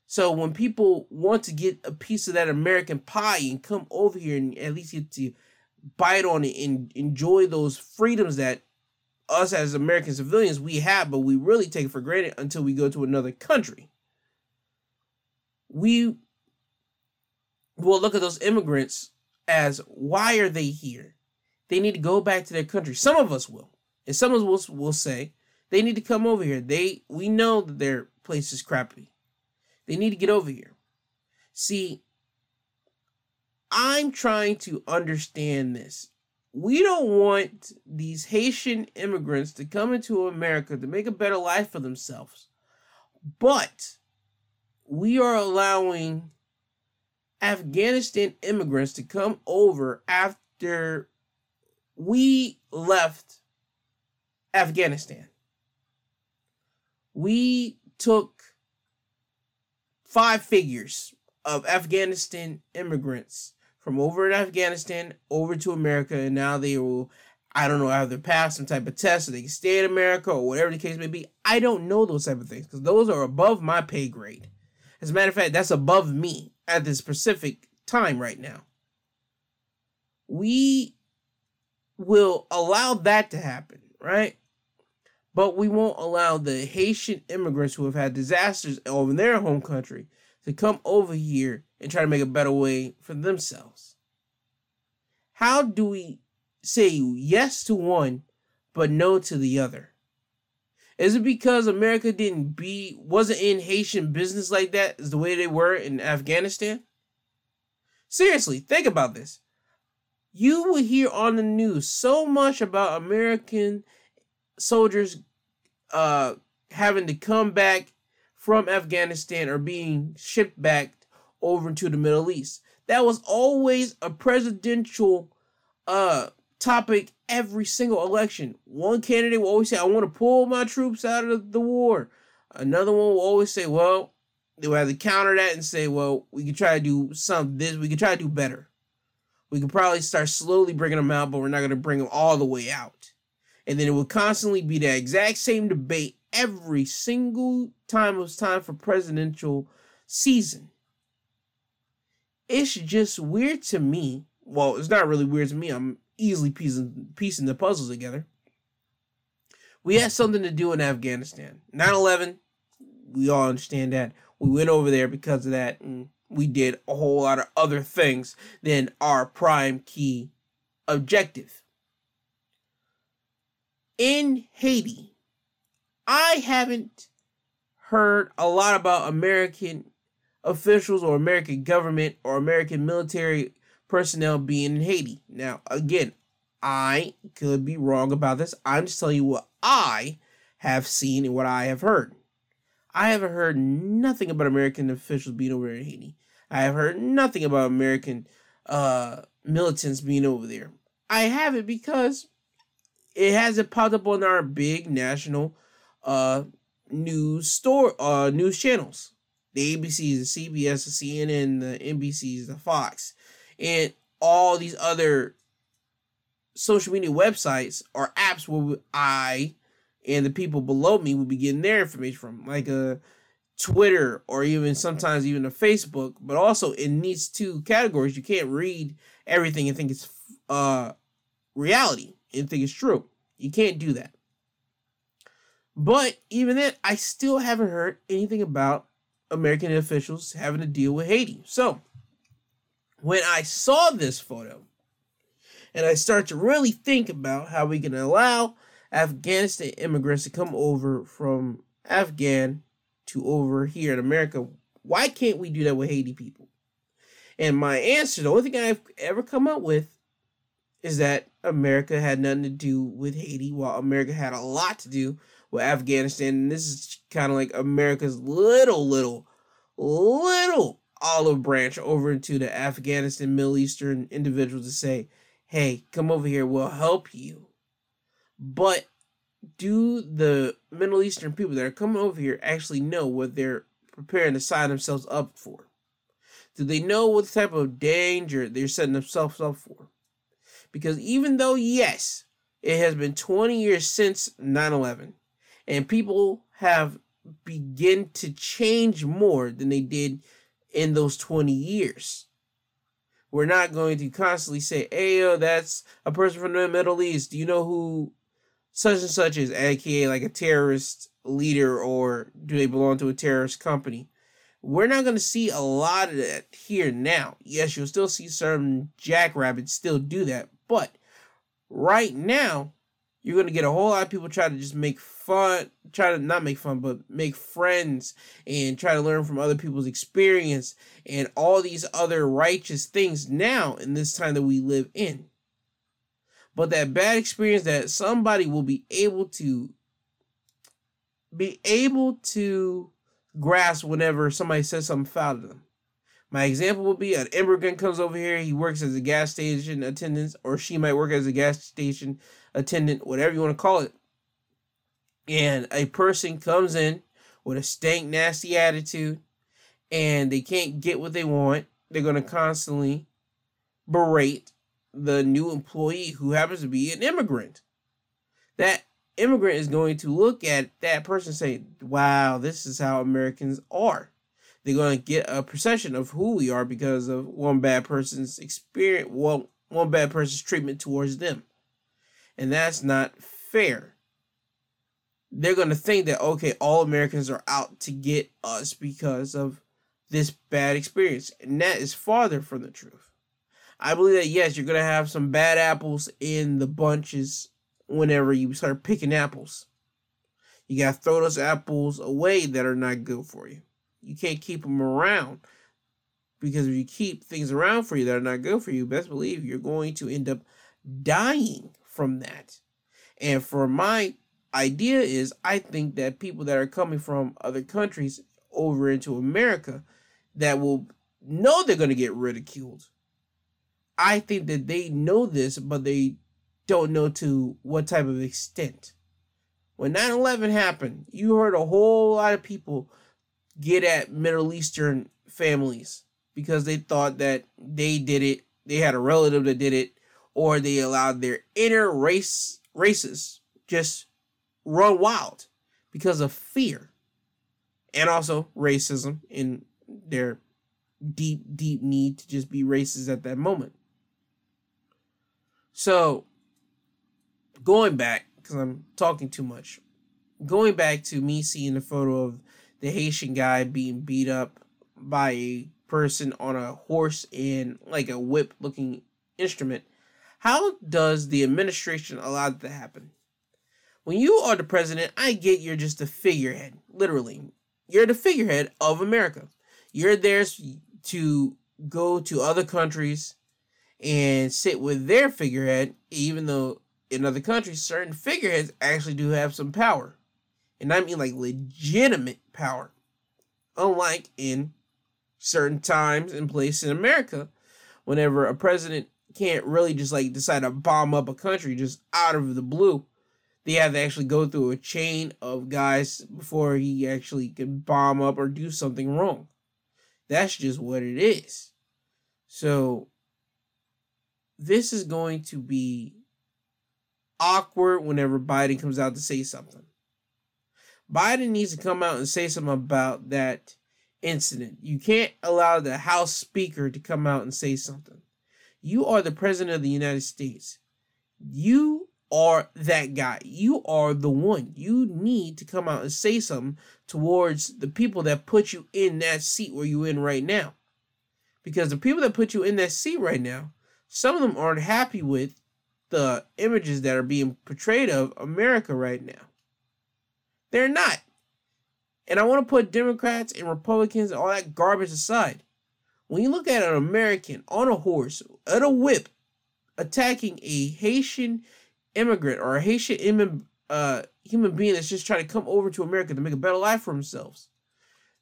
So when people want to get a piece of that American pie and come over here and at least get to bite on it and enjoy those freedoms that us as American civilians, we have, but we really take it for granted until we go to another country. We will look at those immigrants as why are they here? They need to go back to their country. Some of us will. And some of us will say they need to come over here. They we know that their place is crappy. They need to get over here. See, I'm trying to understand this. We don't want these Haitian immigrants to come into America to make a better life for themselves. But we are allowing Afghanistan immigrants to come over after we left Afghanistan. We took five figures of Afghanistan immigrants from over in Afghanistan over to America, and now they will, I don't know, either pass some type of test so they can stay in America or whatever the case may be. I don't know those type of things because those are above my pay grade. As a matter of fact, that's above me at this specific time right now. We will allow that to happen, right? But we won't allow the Haitian immigrants who have had disasters over in their home country to come over here and try to make a better way for themselves. How do we say yes to one but no to the other? Is it because America didn't be wasn't in Haitian business like that as the way they were in Afghanistan? Seriously, think about this. You will hear on the news so much about American soldiers uh having to come back from Afghanistan or being shipped back over to the Middle East. That was always a presidential uh topic every single election. One candidate will always say, I want to pull my troops out of the war. Another one will always say, well, they will have to counter that and say, well, we can try to do some this, we can try to do better. We could probably start slowly bringing them out, but we're not going to bring them all the way out. And then it will constantly be the exact same debate every single time it was time for presidential season. It's just weird to me. Well, it's not really weird to me. I'm easily piecing, piecing the puzzles together. We had something to do in Afghanistan. 9 11, we all understand that. We went over there because of that, and we did a whole lot of other things than our prime key objective. In Haiti, I haven't heard a lot about American officials or American government or American military personnel being in Haiti. Now, again, I could be wrong about this. I'm just telling you what I have seen and what I have heard. I haven't heard nothing about American officials being over in Haiti. I have heard nothing about American uh, militants being over there. I haven't because it hasn't popped up on our big national uh, news store uh, news channels. The ABCs, the CBS, the CNN, the NBCs, the Fox, and all these other social media websites or apps where I and the people below me will be getting their information from, like a Twitter or even sometimes even a Facebook. But also in these two categories, you can't read everything and think it's uh reality and think it's true. You can't do that. But even then, I still haven't heard anything about American officials having to deal with Haiti. So when I saw this photo, and I start to really think about how we can allow Afghanistan immigrants to come over from Afghan to over here in America. Why can't we do that with Haiti people? And my answer, the only thing I've ever come up with, is that America had nothing to do with Haiti, while America had a lot to do with Afghanistan. And this is kind of like America's little, little, little olive branch over into the Afghanistan, Middle Eastern individuals to say, hey, come over here, we'll help you. But do the Middle Eastern people that are coming over here actually know what they're preparing to sign themselves up for? Do they know what type of danger they're setting themselves up for? Because even though, yes, it has been 20 years since 9 11, and people have begun to change more than they did in those 20 years. We're not going to constantly say, hey, yo, that's a person from the Middle East. Do you know who such and such is aka like a terrorist leader or do they belong to a terrorist company we're not going to see a lot of that here now yes you'll still see certain jackrabbits still do that but right now you're going to get a whole lot of people trying to just make fun try to not make fun but make friends and try to learn from other people's experience and all these other righteous things now in this time that we live in but that bad experience that somebody will be able to be able to grasp whenever somebody says something foul to them. My example would be an immigrant comes over here, he works as a gas station attendant, or she might work as a gas station attendant, whatever you want to call it. And a person comes in with a stank, nasty attitude, and they can't get what they want. They're going to constantly berate the new employee who happens to be an immigrant. That immigrant is going to look at that person and say, wow, this is how Americans are. They're going to get a perception of who we are because of one bad person's experience, one, one bad person's treatment towards them. And that's not fair. They're going to think that, okay, all Americans are out to get us because of this bad experience. And that is farther from the truth. I believe that yes, you're gonna have some bad apples in the bunches whenever you start picking apples. You gotta throw those apples away that are not good for you. You can't keep them around because if you keep things around for you that are not good for you, best believe you're going to end up dying from that. And for my idea is I think that people that are coming from other countries over into America that will know they're going to get ridiculed I think that they know this, but they don't know to what type of extent. When 9 11 happened, you heard a whole lot of people get at Middle Eastern families because they thought that they did it, they had a relative that did it, or they allowed their inner race races just run wild because of fear and also racism in their deep, deep need to just be racist at that moment. So, going back, because I'm talking too much, going back to me seeing the photo of the Haitian guy being beat up by a person on a horse in like a whip looking instrument, how does the administration allow that to happen? When you are the president, I get you're just a figurehead, literally. You're the figurehead of America. You're there to go to other countries and sit with their figurehead, even though in other countries, certain figureheads actually do have some power. And I mean like legitimate power. Unlike in certain times and places in America, whenever a president can't really just like decide to bomb up a country just out of the blue. They have to actually go through a chain of guys before he actually can bomb up or do something wrong. That's just what it is. So this is going to be awkward whenever Biden comes out to say something. Biden needs to come out and say something about that incident. You can't allow the House Speaker to come out and say something. You are the President of the United States. You are that guy. You are the one. You need to come out and say something towards the people that put you in that seat where you're in right now. Because the people that put you in that seat right now some of them aren't happy with the images that are being portrayed of America right now. They're not. And I want to put Democrats and Republicans and all that garbage aside. When you look at an American on a horse, at a whip, attacking a Haitian immigrant or a Haitian uh, human being that's just trying to come over to America to make a better life for themselves,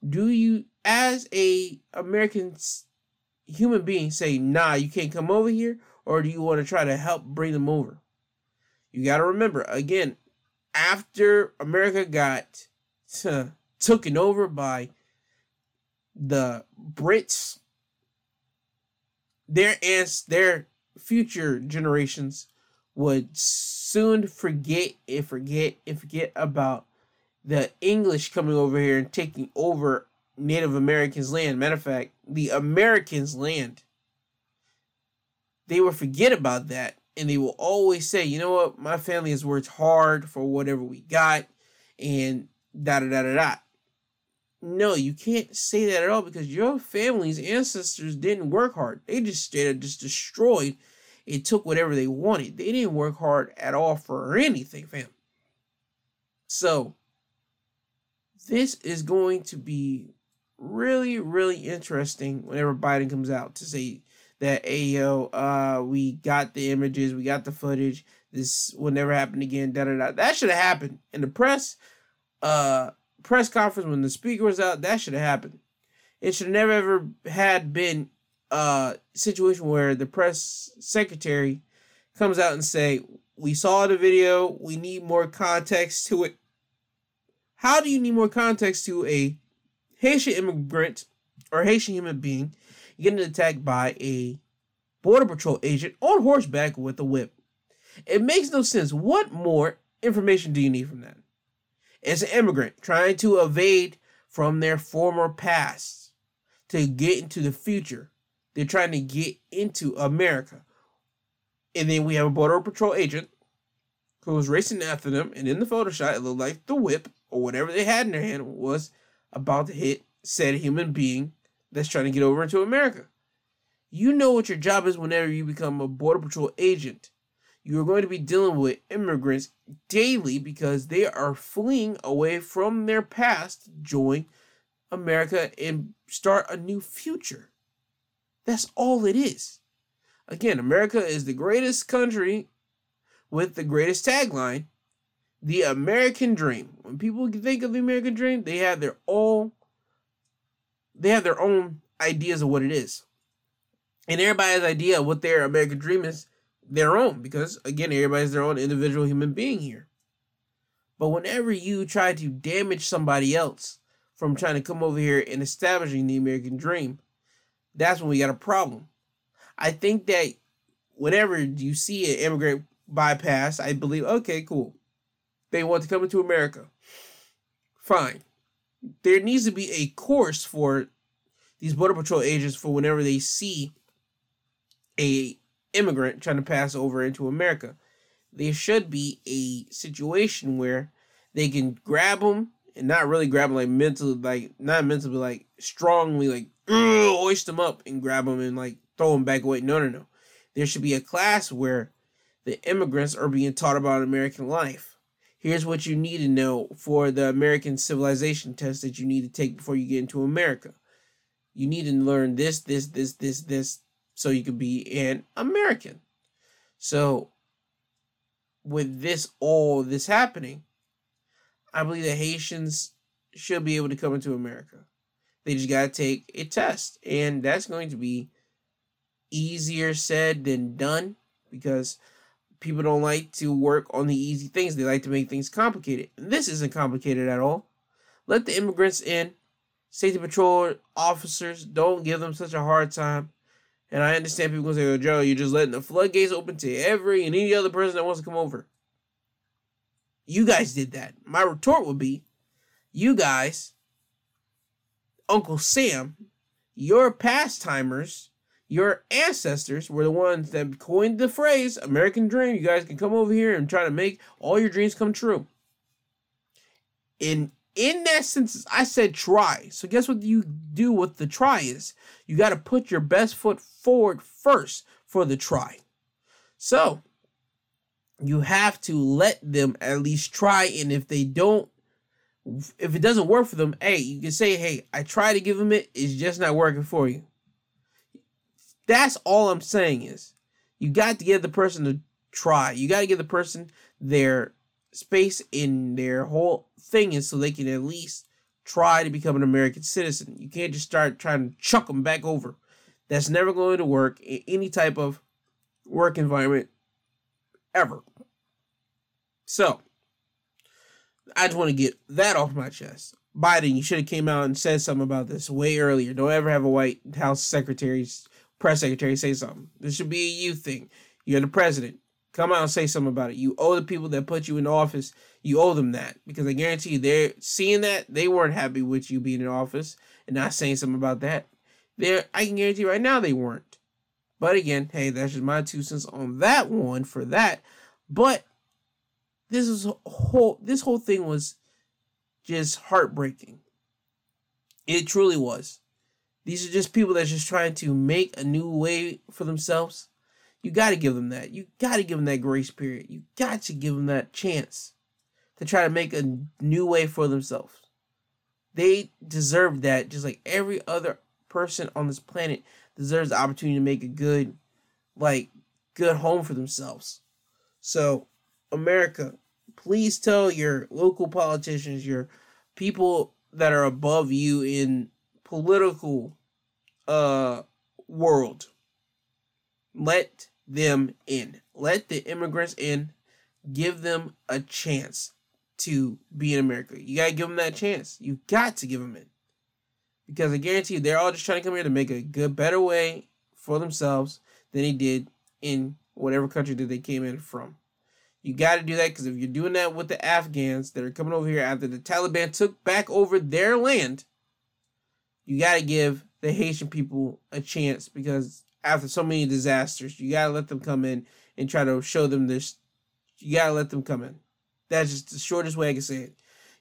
do you, as a American human being say, nah, you can't come over here? Or do you want to try to help bring them over? You got to remember, again, after America got t- taken over by the Brits, their ants, their future generations would soon forget and forget and forget about the English coming over here and taking over Native Americans' land. Matter of fact, the Americans' land. They will forget about that and they will always say, you know what, my family has worked hard for whatever we got, and da da da da da. No, you can't say that at all because your family's ancestors didn't work hard. They just straight up just destroyed and took whatever they wanted. They didn't work hard at all for anything, fam. So this is going to be really, really interesting whenever Biden comes out to say that, hey, yo, uh, we got the images, we got the footage. This will never happen again. Da da da. That should have happened in the press, uh, press conference when the speaker was out. That should have happened. It should never ever had been a situation where the press secretary comes out and say, "We saw the video. We need more context to it." How do you need more context to a Haitian immigrant or Haitian human being getting attacked by a border patrol agent on horseback with a whip. It makes no sense. What more information do you need from that? It's an immigrant trying to evade from their former past to get into the future. They're trying to get into America. And then we have a border patrol agent who was racing after them, and in the photo shot, it looked like the whip or whatever they had in their hand was about to hit said human being that's trying to get over into America. You know what your job is whenever you become a Border Patrol agent. You are going to be dealing with immigrants daily because they are fleeing away from their past join America and start a new future. That's all it is. Again, America is the greatest country with the greatest tagline the American dream. When people think of the American dream, they have their own they have their own ideas of what it is. And everybody's idea of what their American dream is their own because again everybody's their own individual human being here. But whenever you try to damage somebody else from trying to come over here and establishing the American dream, that's when we got a problem. I think that whenever you see an immigrant bypass, I believe, okay, cool. They want to come into America. Fine there needs to be a course for these border patrol agents for whenever they see a immigrant trying to pass over into America. There should be a situation where they can grab them and not really grab them like mentally, like not mentally, but like strongly, like hoist them up and grab them and like throw them back away. No, no, no. There should be a class where the immigrants are being taught about American life here's what you need to know for the American civilization test that you need to take before you get into America. You need to learn this, this, this, this, this, so you can be an American. So, with this all this happening, I believe that Haitians should be able to come into America. They just got to take a test, and that's going to be easier said than done because people don't like to work on the easy things. They like to make things complicated. And this isn't complicated at all. Let the immigrants in. Safety patrol officers don't give them such a hard time. And I understand people going to say, oh, Joe, you're just letting the floodgates open to every and any other person that wants to come over. You guys did that. My retort would be, you guys, Uncle Sam, your pastimers, your ancestors were the ones that coined the phrase American dream. You guys can come over here and try to make all your dreams come true. In in that sense, I said try. So guess what you do with the try is you got to put your best foot forward first for the try. So you have to let them at least try, and if they don't, if it doesn't work for them, hey, you can say, hey, I try to give them it, it's just not working for you. That's all I'm saying is you got to give the person to try. You got to give the person their space in their whole thing is so they can at least try to become an American citizen. You can't just start trying to chuck them back over. That's never going to work in any type of work environment ever. So, I just want to get that off my chest. Biden, you should have came out and said something about this way earlier. Don't ever have a White House secretary press secretary say something. This should be a you thing. You're the president. Come out and say something about it. You owe the people that put you in office, you owe them that. Because I guarantee you, they're seeing that, they weren't happy with you being in office and not saying something about that. There, I can guarantee right now they weren't. But again, hey, that's just my two cents on that one for that. But this is whole this whole thing was just heartbreaking. It truly was. These are just people that's just trying to make a new way for themselves. You got to give them that. You got to give them that grace period. You got to give them that chance to try to make a new way for themselves. They deserve that just like every other person on this planet deserves the opportunity to make a good like good home for themselves. So, America, please tell your local politicians, your people that are above you in political uh world. Let them in. Let the immigrants in. Give them a chance to be in america. You gotta give them that chance. You got to give them it. Because i guarantee you they're all just trying to come here to make a good better way for themselves than they did in whatever country that they came in from you got to do that because if you're doing that with the Afghans that are coming over here after the Taliban took back over their land, you got to give the Haitian people a chance because after so many disasters, you got to let them come in and try to show them this. You got to let them come in. That's just the shortest way I can say it.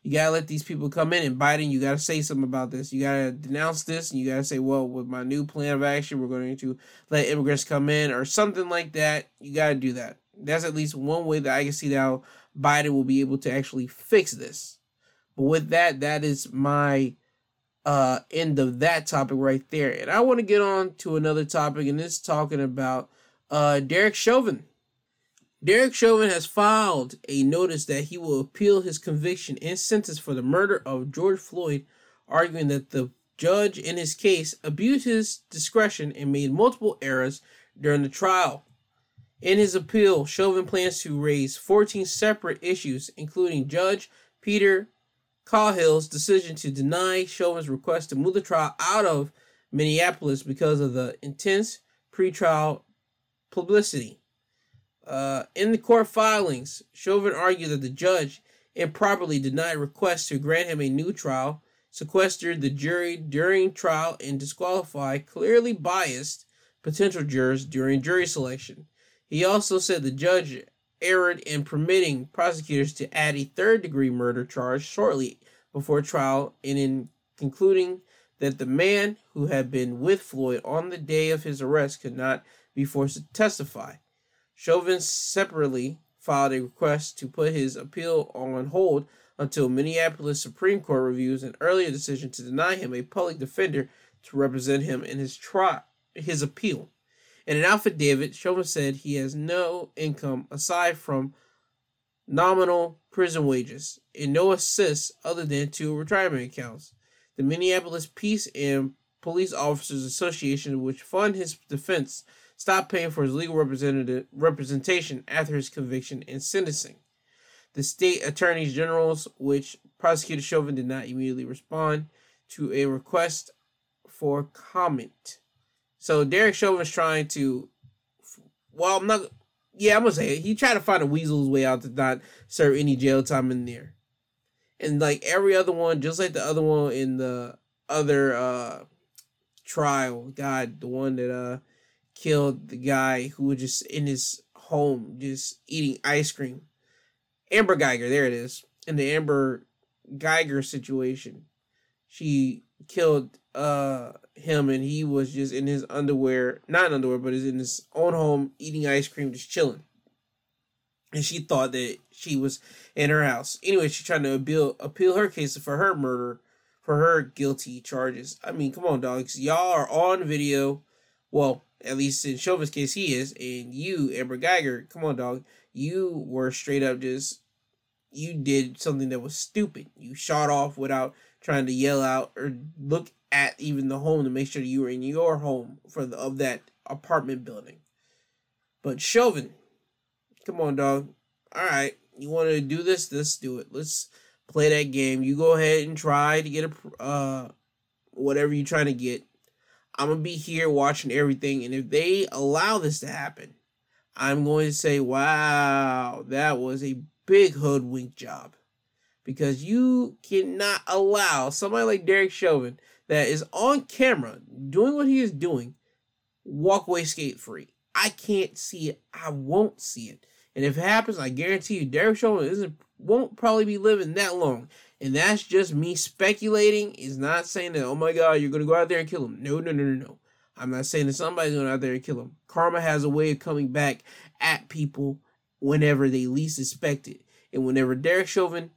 You got to let these people come in and Biden, you got to say something about this. You got to denounce this and you got to say, well, with my new plan of action, we're going to let immigrants come in or something like that. You got to do that. That's at least one way that I can see how Biden will be able to actually fix this. But with that, that is my uh end of that topic right there. And I want to get on to another topic, and this talking about uh Derek Chauvin. Derek Chauvin has filed a notice that he will appeal his conviction and sentence for the murder of George Floyd, arguing that the judge in his case abused his discretion and made multiple errors during the trial. In his appeal, Chauvin plans to raise 14 separate issues, including Judge Peter Cahill's decision to deny Chauvin's request to move the trial out of Minneapolis because of the intense pretrial publicity. Uh, in the court filings, Chauvin argued that the judge improperly denied requests to grant him a new trial, sequestered the jury during trial, and disqualified clearly biased potential jurors during jury selection. He also said the judge erred in permitting prosecutors to add a third degree murder charge shortly before trial and in concluding that the man who had been with Floyd on the day of his arrest could not be forced to testify. Chauvin separately filed a request to put his appeal on hold until Minneapolis Supreme Court reviews an earlier decision to deny him a public defender to represent him in his trial his appeal. In an affidavit, Chauvin said he has no income aside from nominal prison wages and no assists other than two retirement accounts. The Minneapolis Peace and Police Officers Association, which fund his defense, stopped paying for his legal representative representation after his conviction and sentencing. The state attorneys generals, which prosecutor Chauvin did not immediately respond to a request for comment. So Derek Chauvin's trying to, well, I'm not. Yeah, I'm gonna say it. He tried to find a weasel's way out to not serve any jail time in there, and like every other one, just like the other one in the other uh trial. God, the one that uh killed the guy who was just in his home just eating ice cream. Amber Guyger. there it is. In the Amber Guyger situation, she killed uh him and he was just in his underwear, not underwear, but is in his own home eating ice cream, just chilling. And she thought that she was in her house. Anyway, she's trying to appeal appeal her case for her murder, for her guilty charges. I mean, come on, dogs. Y'all are on video. Well, at least in Chauvin's case, he is. And you, Amber Guyger, come on, dog. You were straight up just you did something that was stupid. You shot off without trying to yell out or look at even the home to make sure you were in your home for the of that apartment building. But Chauvin, come on, dog. All right, you want to do this? Let's do it. Let's play that game. You go ahead and try to get a uh whatever you're trying to get. I'm gonna be here watching everything, and if they allow this to happen, I'm going to say, "Wow, that was a big hoodwink job," because you cannot allow somebody like Derek Chauvin that is on camera doing what he is doing walk away skate free. I can't see it. I won't see it. And if it happens, I guarantee you, Derek Chauvin isn't won't probably be living that long. And that's just me speculating. Is not saying that, oh my God, you're gonna go out there and kill him. No, no, no, no, no. I'm not saying that somebody's going out there and kill him. Karma has a way of coming back at people whenever they least expect it. And whenever Derek Chauvin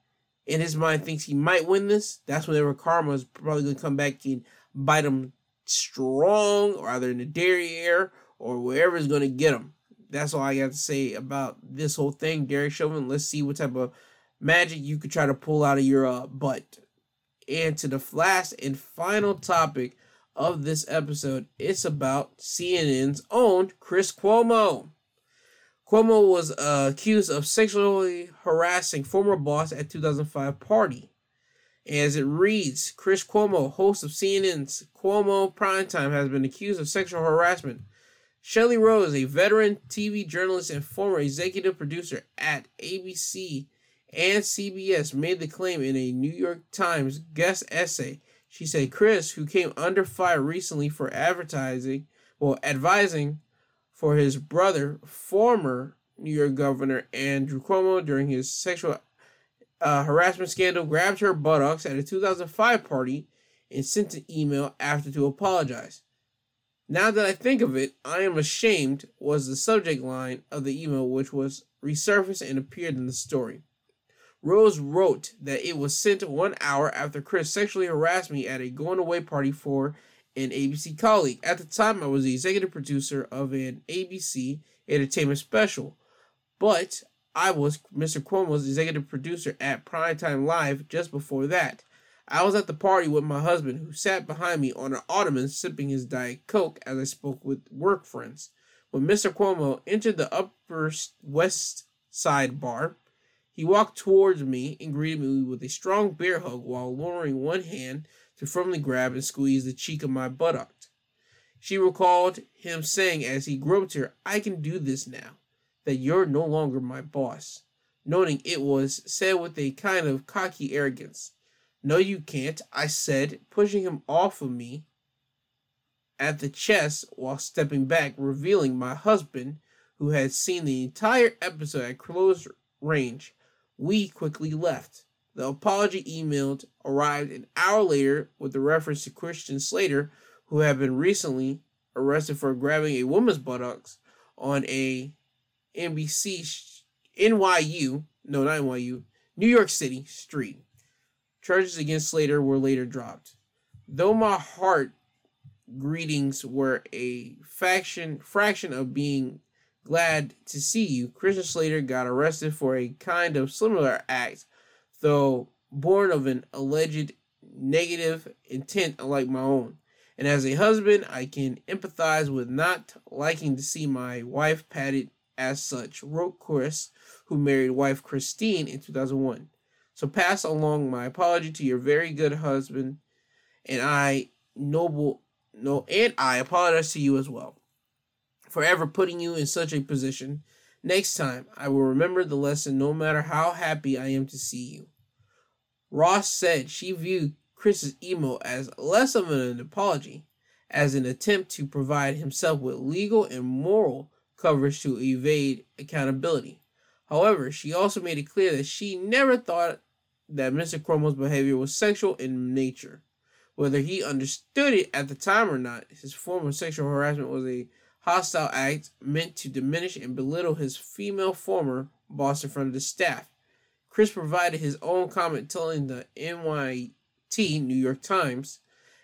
in his mind thinks he might win this, that's whenever karma is probably gonna come back and bite him strong, or either in the derriere or wherever is gonna get him. That's all I got to say about this whole thing, Derek Chauvin. Let's see what type of magic you could try to pull out of your uh, butt. And to the last and final topic of this episode, it's about CNN's own Chris Cuomo. Cuomo was uh, accused of sexually harassing former boss at 2005 party. As it reads, Chris Cuomo, host of CNN's Cuomo Primetime, has been accused of sexual harassment. Shelley Rose, a veteran TV journalist and former executive producer at ABC and CBS, made the claim in a New York Times guest essay. She said Chris, who came under fire recently for advertising, well, advising for his brother, former New York Governor Andrew Cuomo, during his sexual uh, harassment scandal, grabbed her buttocks at a 2005 party and sent an email after to apologize. Now that I think of it, I am ashamed was the subject line of the email, which was resurfaced and appeared in the story. Rose wrote that it was sent one hour after Chris sexually harassed me at a going away party for an ABC colleague. At the time, I was the executive producer of an ABC entertainment special, but I was Mr. Cuomo's executive producer at Primetime Live just before that. I was at the party with my husband, who sat behind me on an ottoman sipping his Diet Coke as I spoke with work friends. When Mr. Cuomo entered the Upper West Side bar, he walked towards me and greeted me with a strong bear hug while lowering one hand to firmly grab and squeeze the cheek of my buttock. She recalled him saying as he groped her, I can do this now, that you're no longer my boss, noting it was said with a kind of cocky arrogance. No, you can't, I said, pushing him off of me at the chest while stepping back, revealing my husband, who had seen the entire episode at close range. We quickly left. The apology emailed arrived an hour later with the reference to Christian Slater, who had been recently arrested for grabbing a woman's buttocks on a NBC NYU, no, not NYU, New York City street. Charges against Slater were later dropped. Though my heart greetings were a faction fraction of being glad to see you. Christian Slater got arrested for a kind of similar act, though born of an alleged negative intent unlike my own. And as a husband, I can empathize with not liking to see my wife patted as such, wrote Chris, who married wife Christine in 2001. So pass along my apology to your very good husband, and I noble no and I apologize to you as well for ever putting you in such a position. Next time, I will remember the lesson no matter how happy I am to see you. Ross said she viewed Chris's email as less of an apology, as an attempt to provide himself with legal and moral coverage to evade accountability. However, she also made it clear that she never thought that Mr. Cromwell's behavior was sexual in nature. Whether he understood it at the time or not, his form of sexual harassment was a hostile act meant to diminish and belittle his female former boss in front of the staff. Chris provided his own comment telling the NYT New York Times,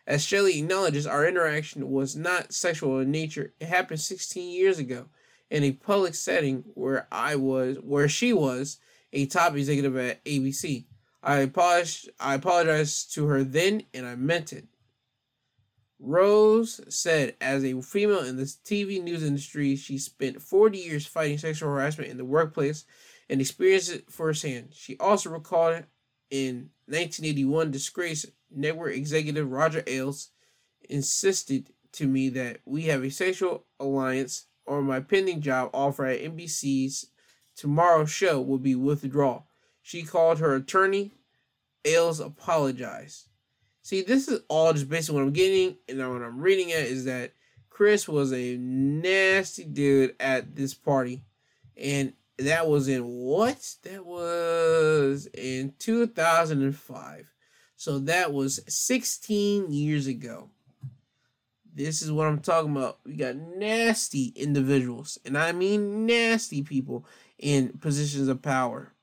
as Shelley acknowledges our interaction was not sexual in nature. It happened 16 years ago in a public setting where I was where she was a top executive at ABC. I apologized I apologized to her then and I meant it. Rose said, as a female in the TV news industry, she spent 40 years fighting sexual harassment in the workplace and experienced it firsthand. She also recalled in 1981, disgraced network executive Roger Ailes insisted to me that we have a sexual alliance or my pending job offer at NBC's tomorrow show will be withdrawn. She called her attorney. Ailes apologized. See, this is all just basically what I'm getting, and what I'm reading it is that Chris was a nasty dude at this party. And that was in what? That was in 2005. So that was 16 years ago. This is what I'm talking about. We got nasty individuals, and I mean nasty people in positions of power.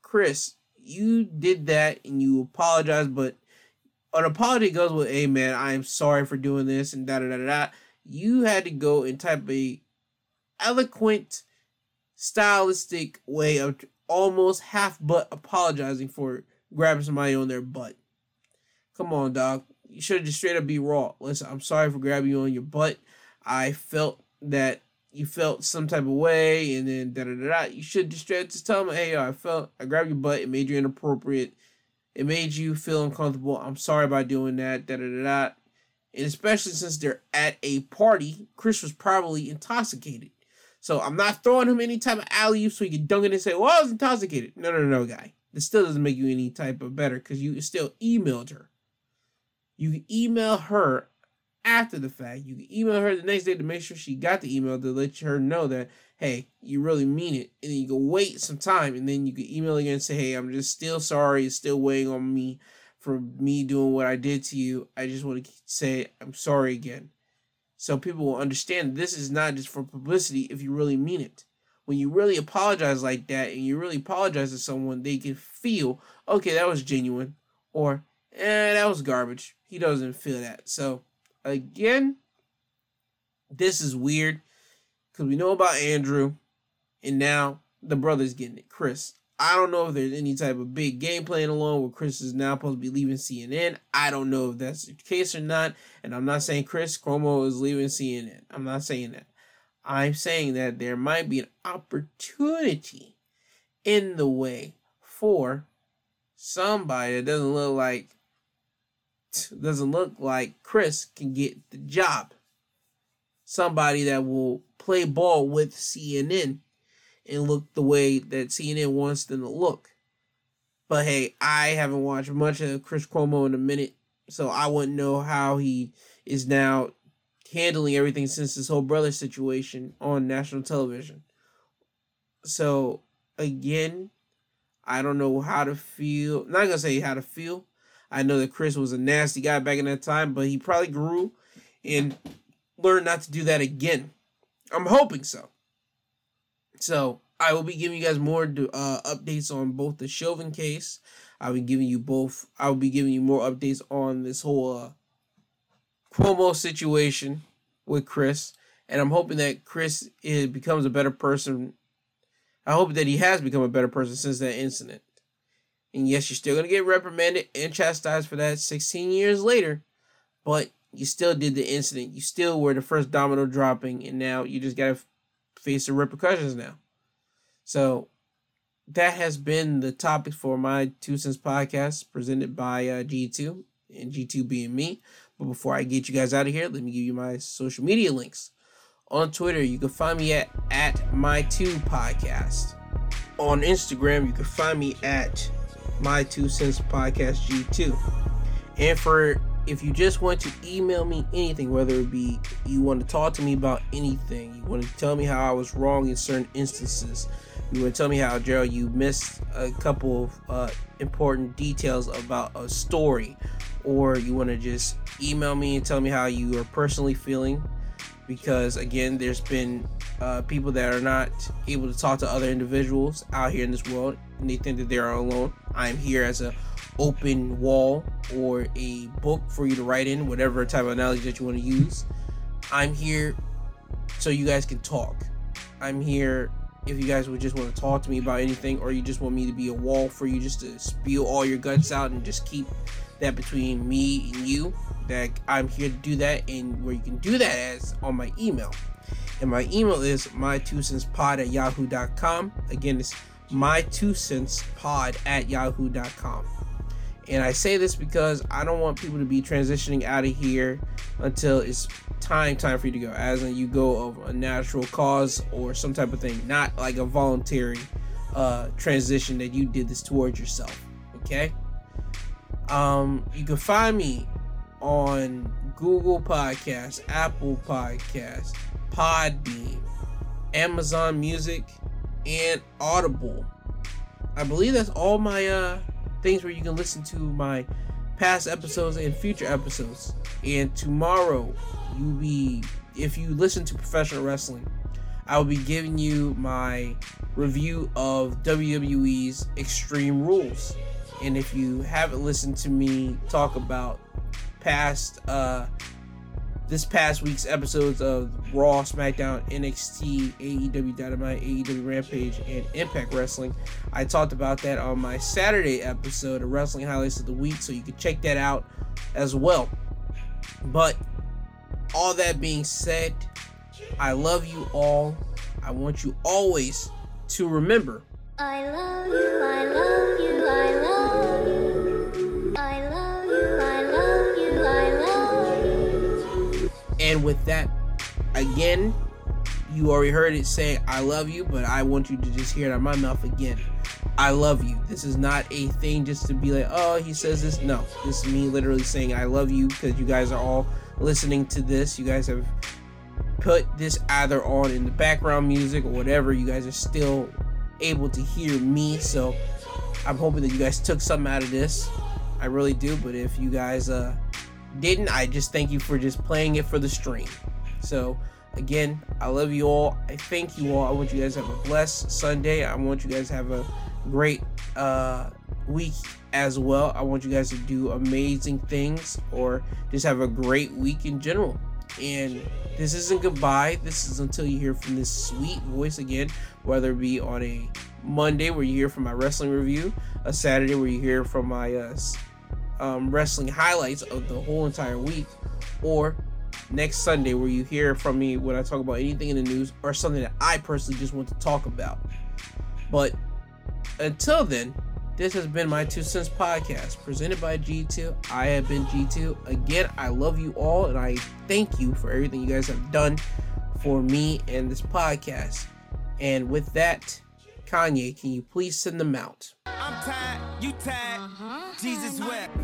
Chris, you did that and you apologized, but an apology goes with, hey man, I am sorry for doing this and da da da da. You had to go and type a eloquent, stylistic way of almost half butt apologizing for grabbing somebody on their butt. Come on, dog. You should just straight up be raw. Listen, I'm sorry for grabbing you on your butt. I felt that you felt some type of way, and then da da da da. You should just straight just tell them, hey, yo, I felt I grabbed your butt. It made you inappropriate. It made you feel uncomfortable. I'm sorry about doing that. Da da da da. And especially since they're at a party, Chris was probably intoxicated. So I'm not throwing him any type of alley so he can dunk it and say, "Well, I was intoxicated." No, no, no, guy. This still doesn't make you any type of better because you still emailed her. You can email her after the fact. You can email her the next day to make sure she got the email to let her know that, hey, you really mean it. And then you can wait some time and then you can email again and say, hey, I'm just still sorry. It's still weighing on me for me doing what I did to you. I just want to say I'm sorry again. So people will understand this is not just for publicity if you really mean it. When you really apologize like that and you really apologize to someone, they can feel, okay, that was genuine. Or, eh, that was garbage. He doesn't feel that. So, again, this is weird because we know about Andrew and now the brother's getting it. Chris, I don't know if there's any type of big game playing along where Chris is now supposed to be leaving CNN. I don't know if that's the case or not. And I'm not saying Chris Cuomo is leaving CNN. I'm not saying that. I'm saying that there might be an opportunity in the way for somebody that doesn't look like doesn't look like Chris can get the job. Somebody that will play ball with CNN and look the way that CNN wants them to look. But hey, I haven't watched much of Chris Cuomo in a minute, so I wouldn't know how he is now handling everything since this whole brother situation on national television. So again, I don't know how to feel. Not gonna say how to feel. I know that Chris was a nasty guy back in that time, but he probably grew and learned not to do that again. I'm hoping so. So I will be giving you guys more uh, updates on both the Chauvin case. I'll be giving you both. I will be giving you more updates on this whole uh, Cuomo situation with Chris, and I'm hoping that Chris is, becomes a better person. I hope that he has become a better person since that incident. And yes, you're still gonna get reprimanded and chastised for that 16 years later, but you still did the incident. You still were the first domino dropping, and now you just gotta face the repercussions now. So that has been the topic for my two cents podcast presented by uh, G2 and G2 being me. But before I get you guys out of here, let me give you my social media links. On Twitter, you can find me at at my two podcast. On Instagram, you can find me at my two cents podcast G2. And for if you just want to email me anything, whether it be you want to talk to me about anything, you want to tell me how I was wrong in certain instances, you want to tell me how Gerald you missed a couple of uh, important details about a story, or you want to just email me and tell me how you are personally feeling, because again, there's been uh, people that are not able to talk to other individuals out here in this world, and they think that they are alone. I'm here as a open wall or a book for you to write in, whatever type of analogy that you want to use. I'm here so you guys can talk. I'm here if you guys would just want to talk to me about anything or you just want me to be a wall for you just to spew all your guts out and just keep that between me and you that i'm here to do that and where you can do that as on my email and my email is my two cents pod at yahoo.com again it's my two cents pod at yahoo.com and I say this because I don't want people to be transitioning out of here until it's time time for you to go. As in you go of a natural cause or some type of thing, not like a voluntary uh, transition that you did this towards yourself. Okay. Um, you can find me on Google Podcasts, Apple Podcasts, Podbean, Amazon Music, and Audible. I believe that's all my uh, things where you can listen to my past episodes and future episodes. And tomorrow, you be if you listen to professional wrestling, I will be giving you my review of WWE's Extreme Rules. And if you haven't listened to me talk about past uh this past week's episodes of Raw, SmackDown, NXT, AEW Dynamite, AEW Rampage, and Impact Wrestling. I talked about that on my Saturday episode of Wrestling Highlights of the Week, so you can check that out as well. But all that being said, I love you all. I want you always to remember. I love you, I love you, I love you. And with that, again, you already heard it say, I love you, but I want you to just hear it out my mouth again. I love you. This is not a thing just to be like, oh, he says this. No, this is me literally saying, I love you because you guys are all listening to this. You guys have put this either on in the background music or whatever. You guys are still able to hear me. So I'm hoping that you guys took something out of this. I really do. But if you guys uh, didn't, I just thank you for just playing it for the stream. So again, I love you all. I thank you all. I want you guys to have a blessed Sunday. I want you guys to have a great uh, week as well. I want you guys to do amazing things or just have a great week in general. And this isn't goodbye. This is until you hear from this sweet voice again, whether it be on a Monday where you hear from my wrestling review, a Saturday where you hear from my uh, um, wrestling highlights of the whole entire week, or next Sunday where you hear from me when I talk about anything in the news or something that I personally just want to talk about. But until then, this has been my Two Cents Podcast, presented by G2. I have been G2. Again, I love you all, and I thank you for everything you guys have done for me and this podcast. And with that, Kanye, can you please send them out? I'm tired, you tired, uh-huh. Jesus wept.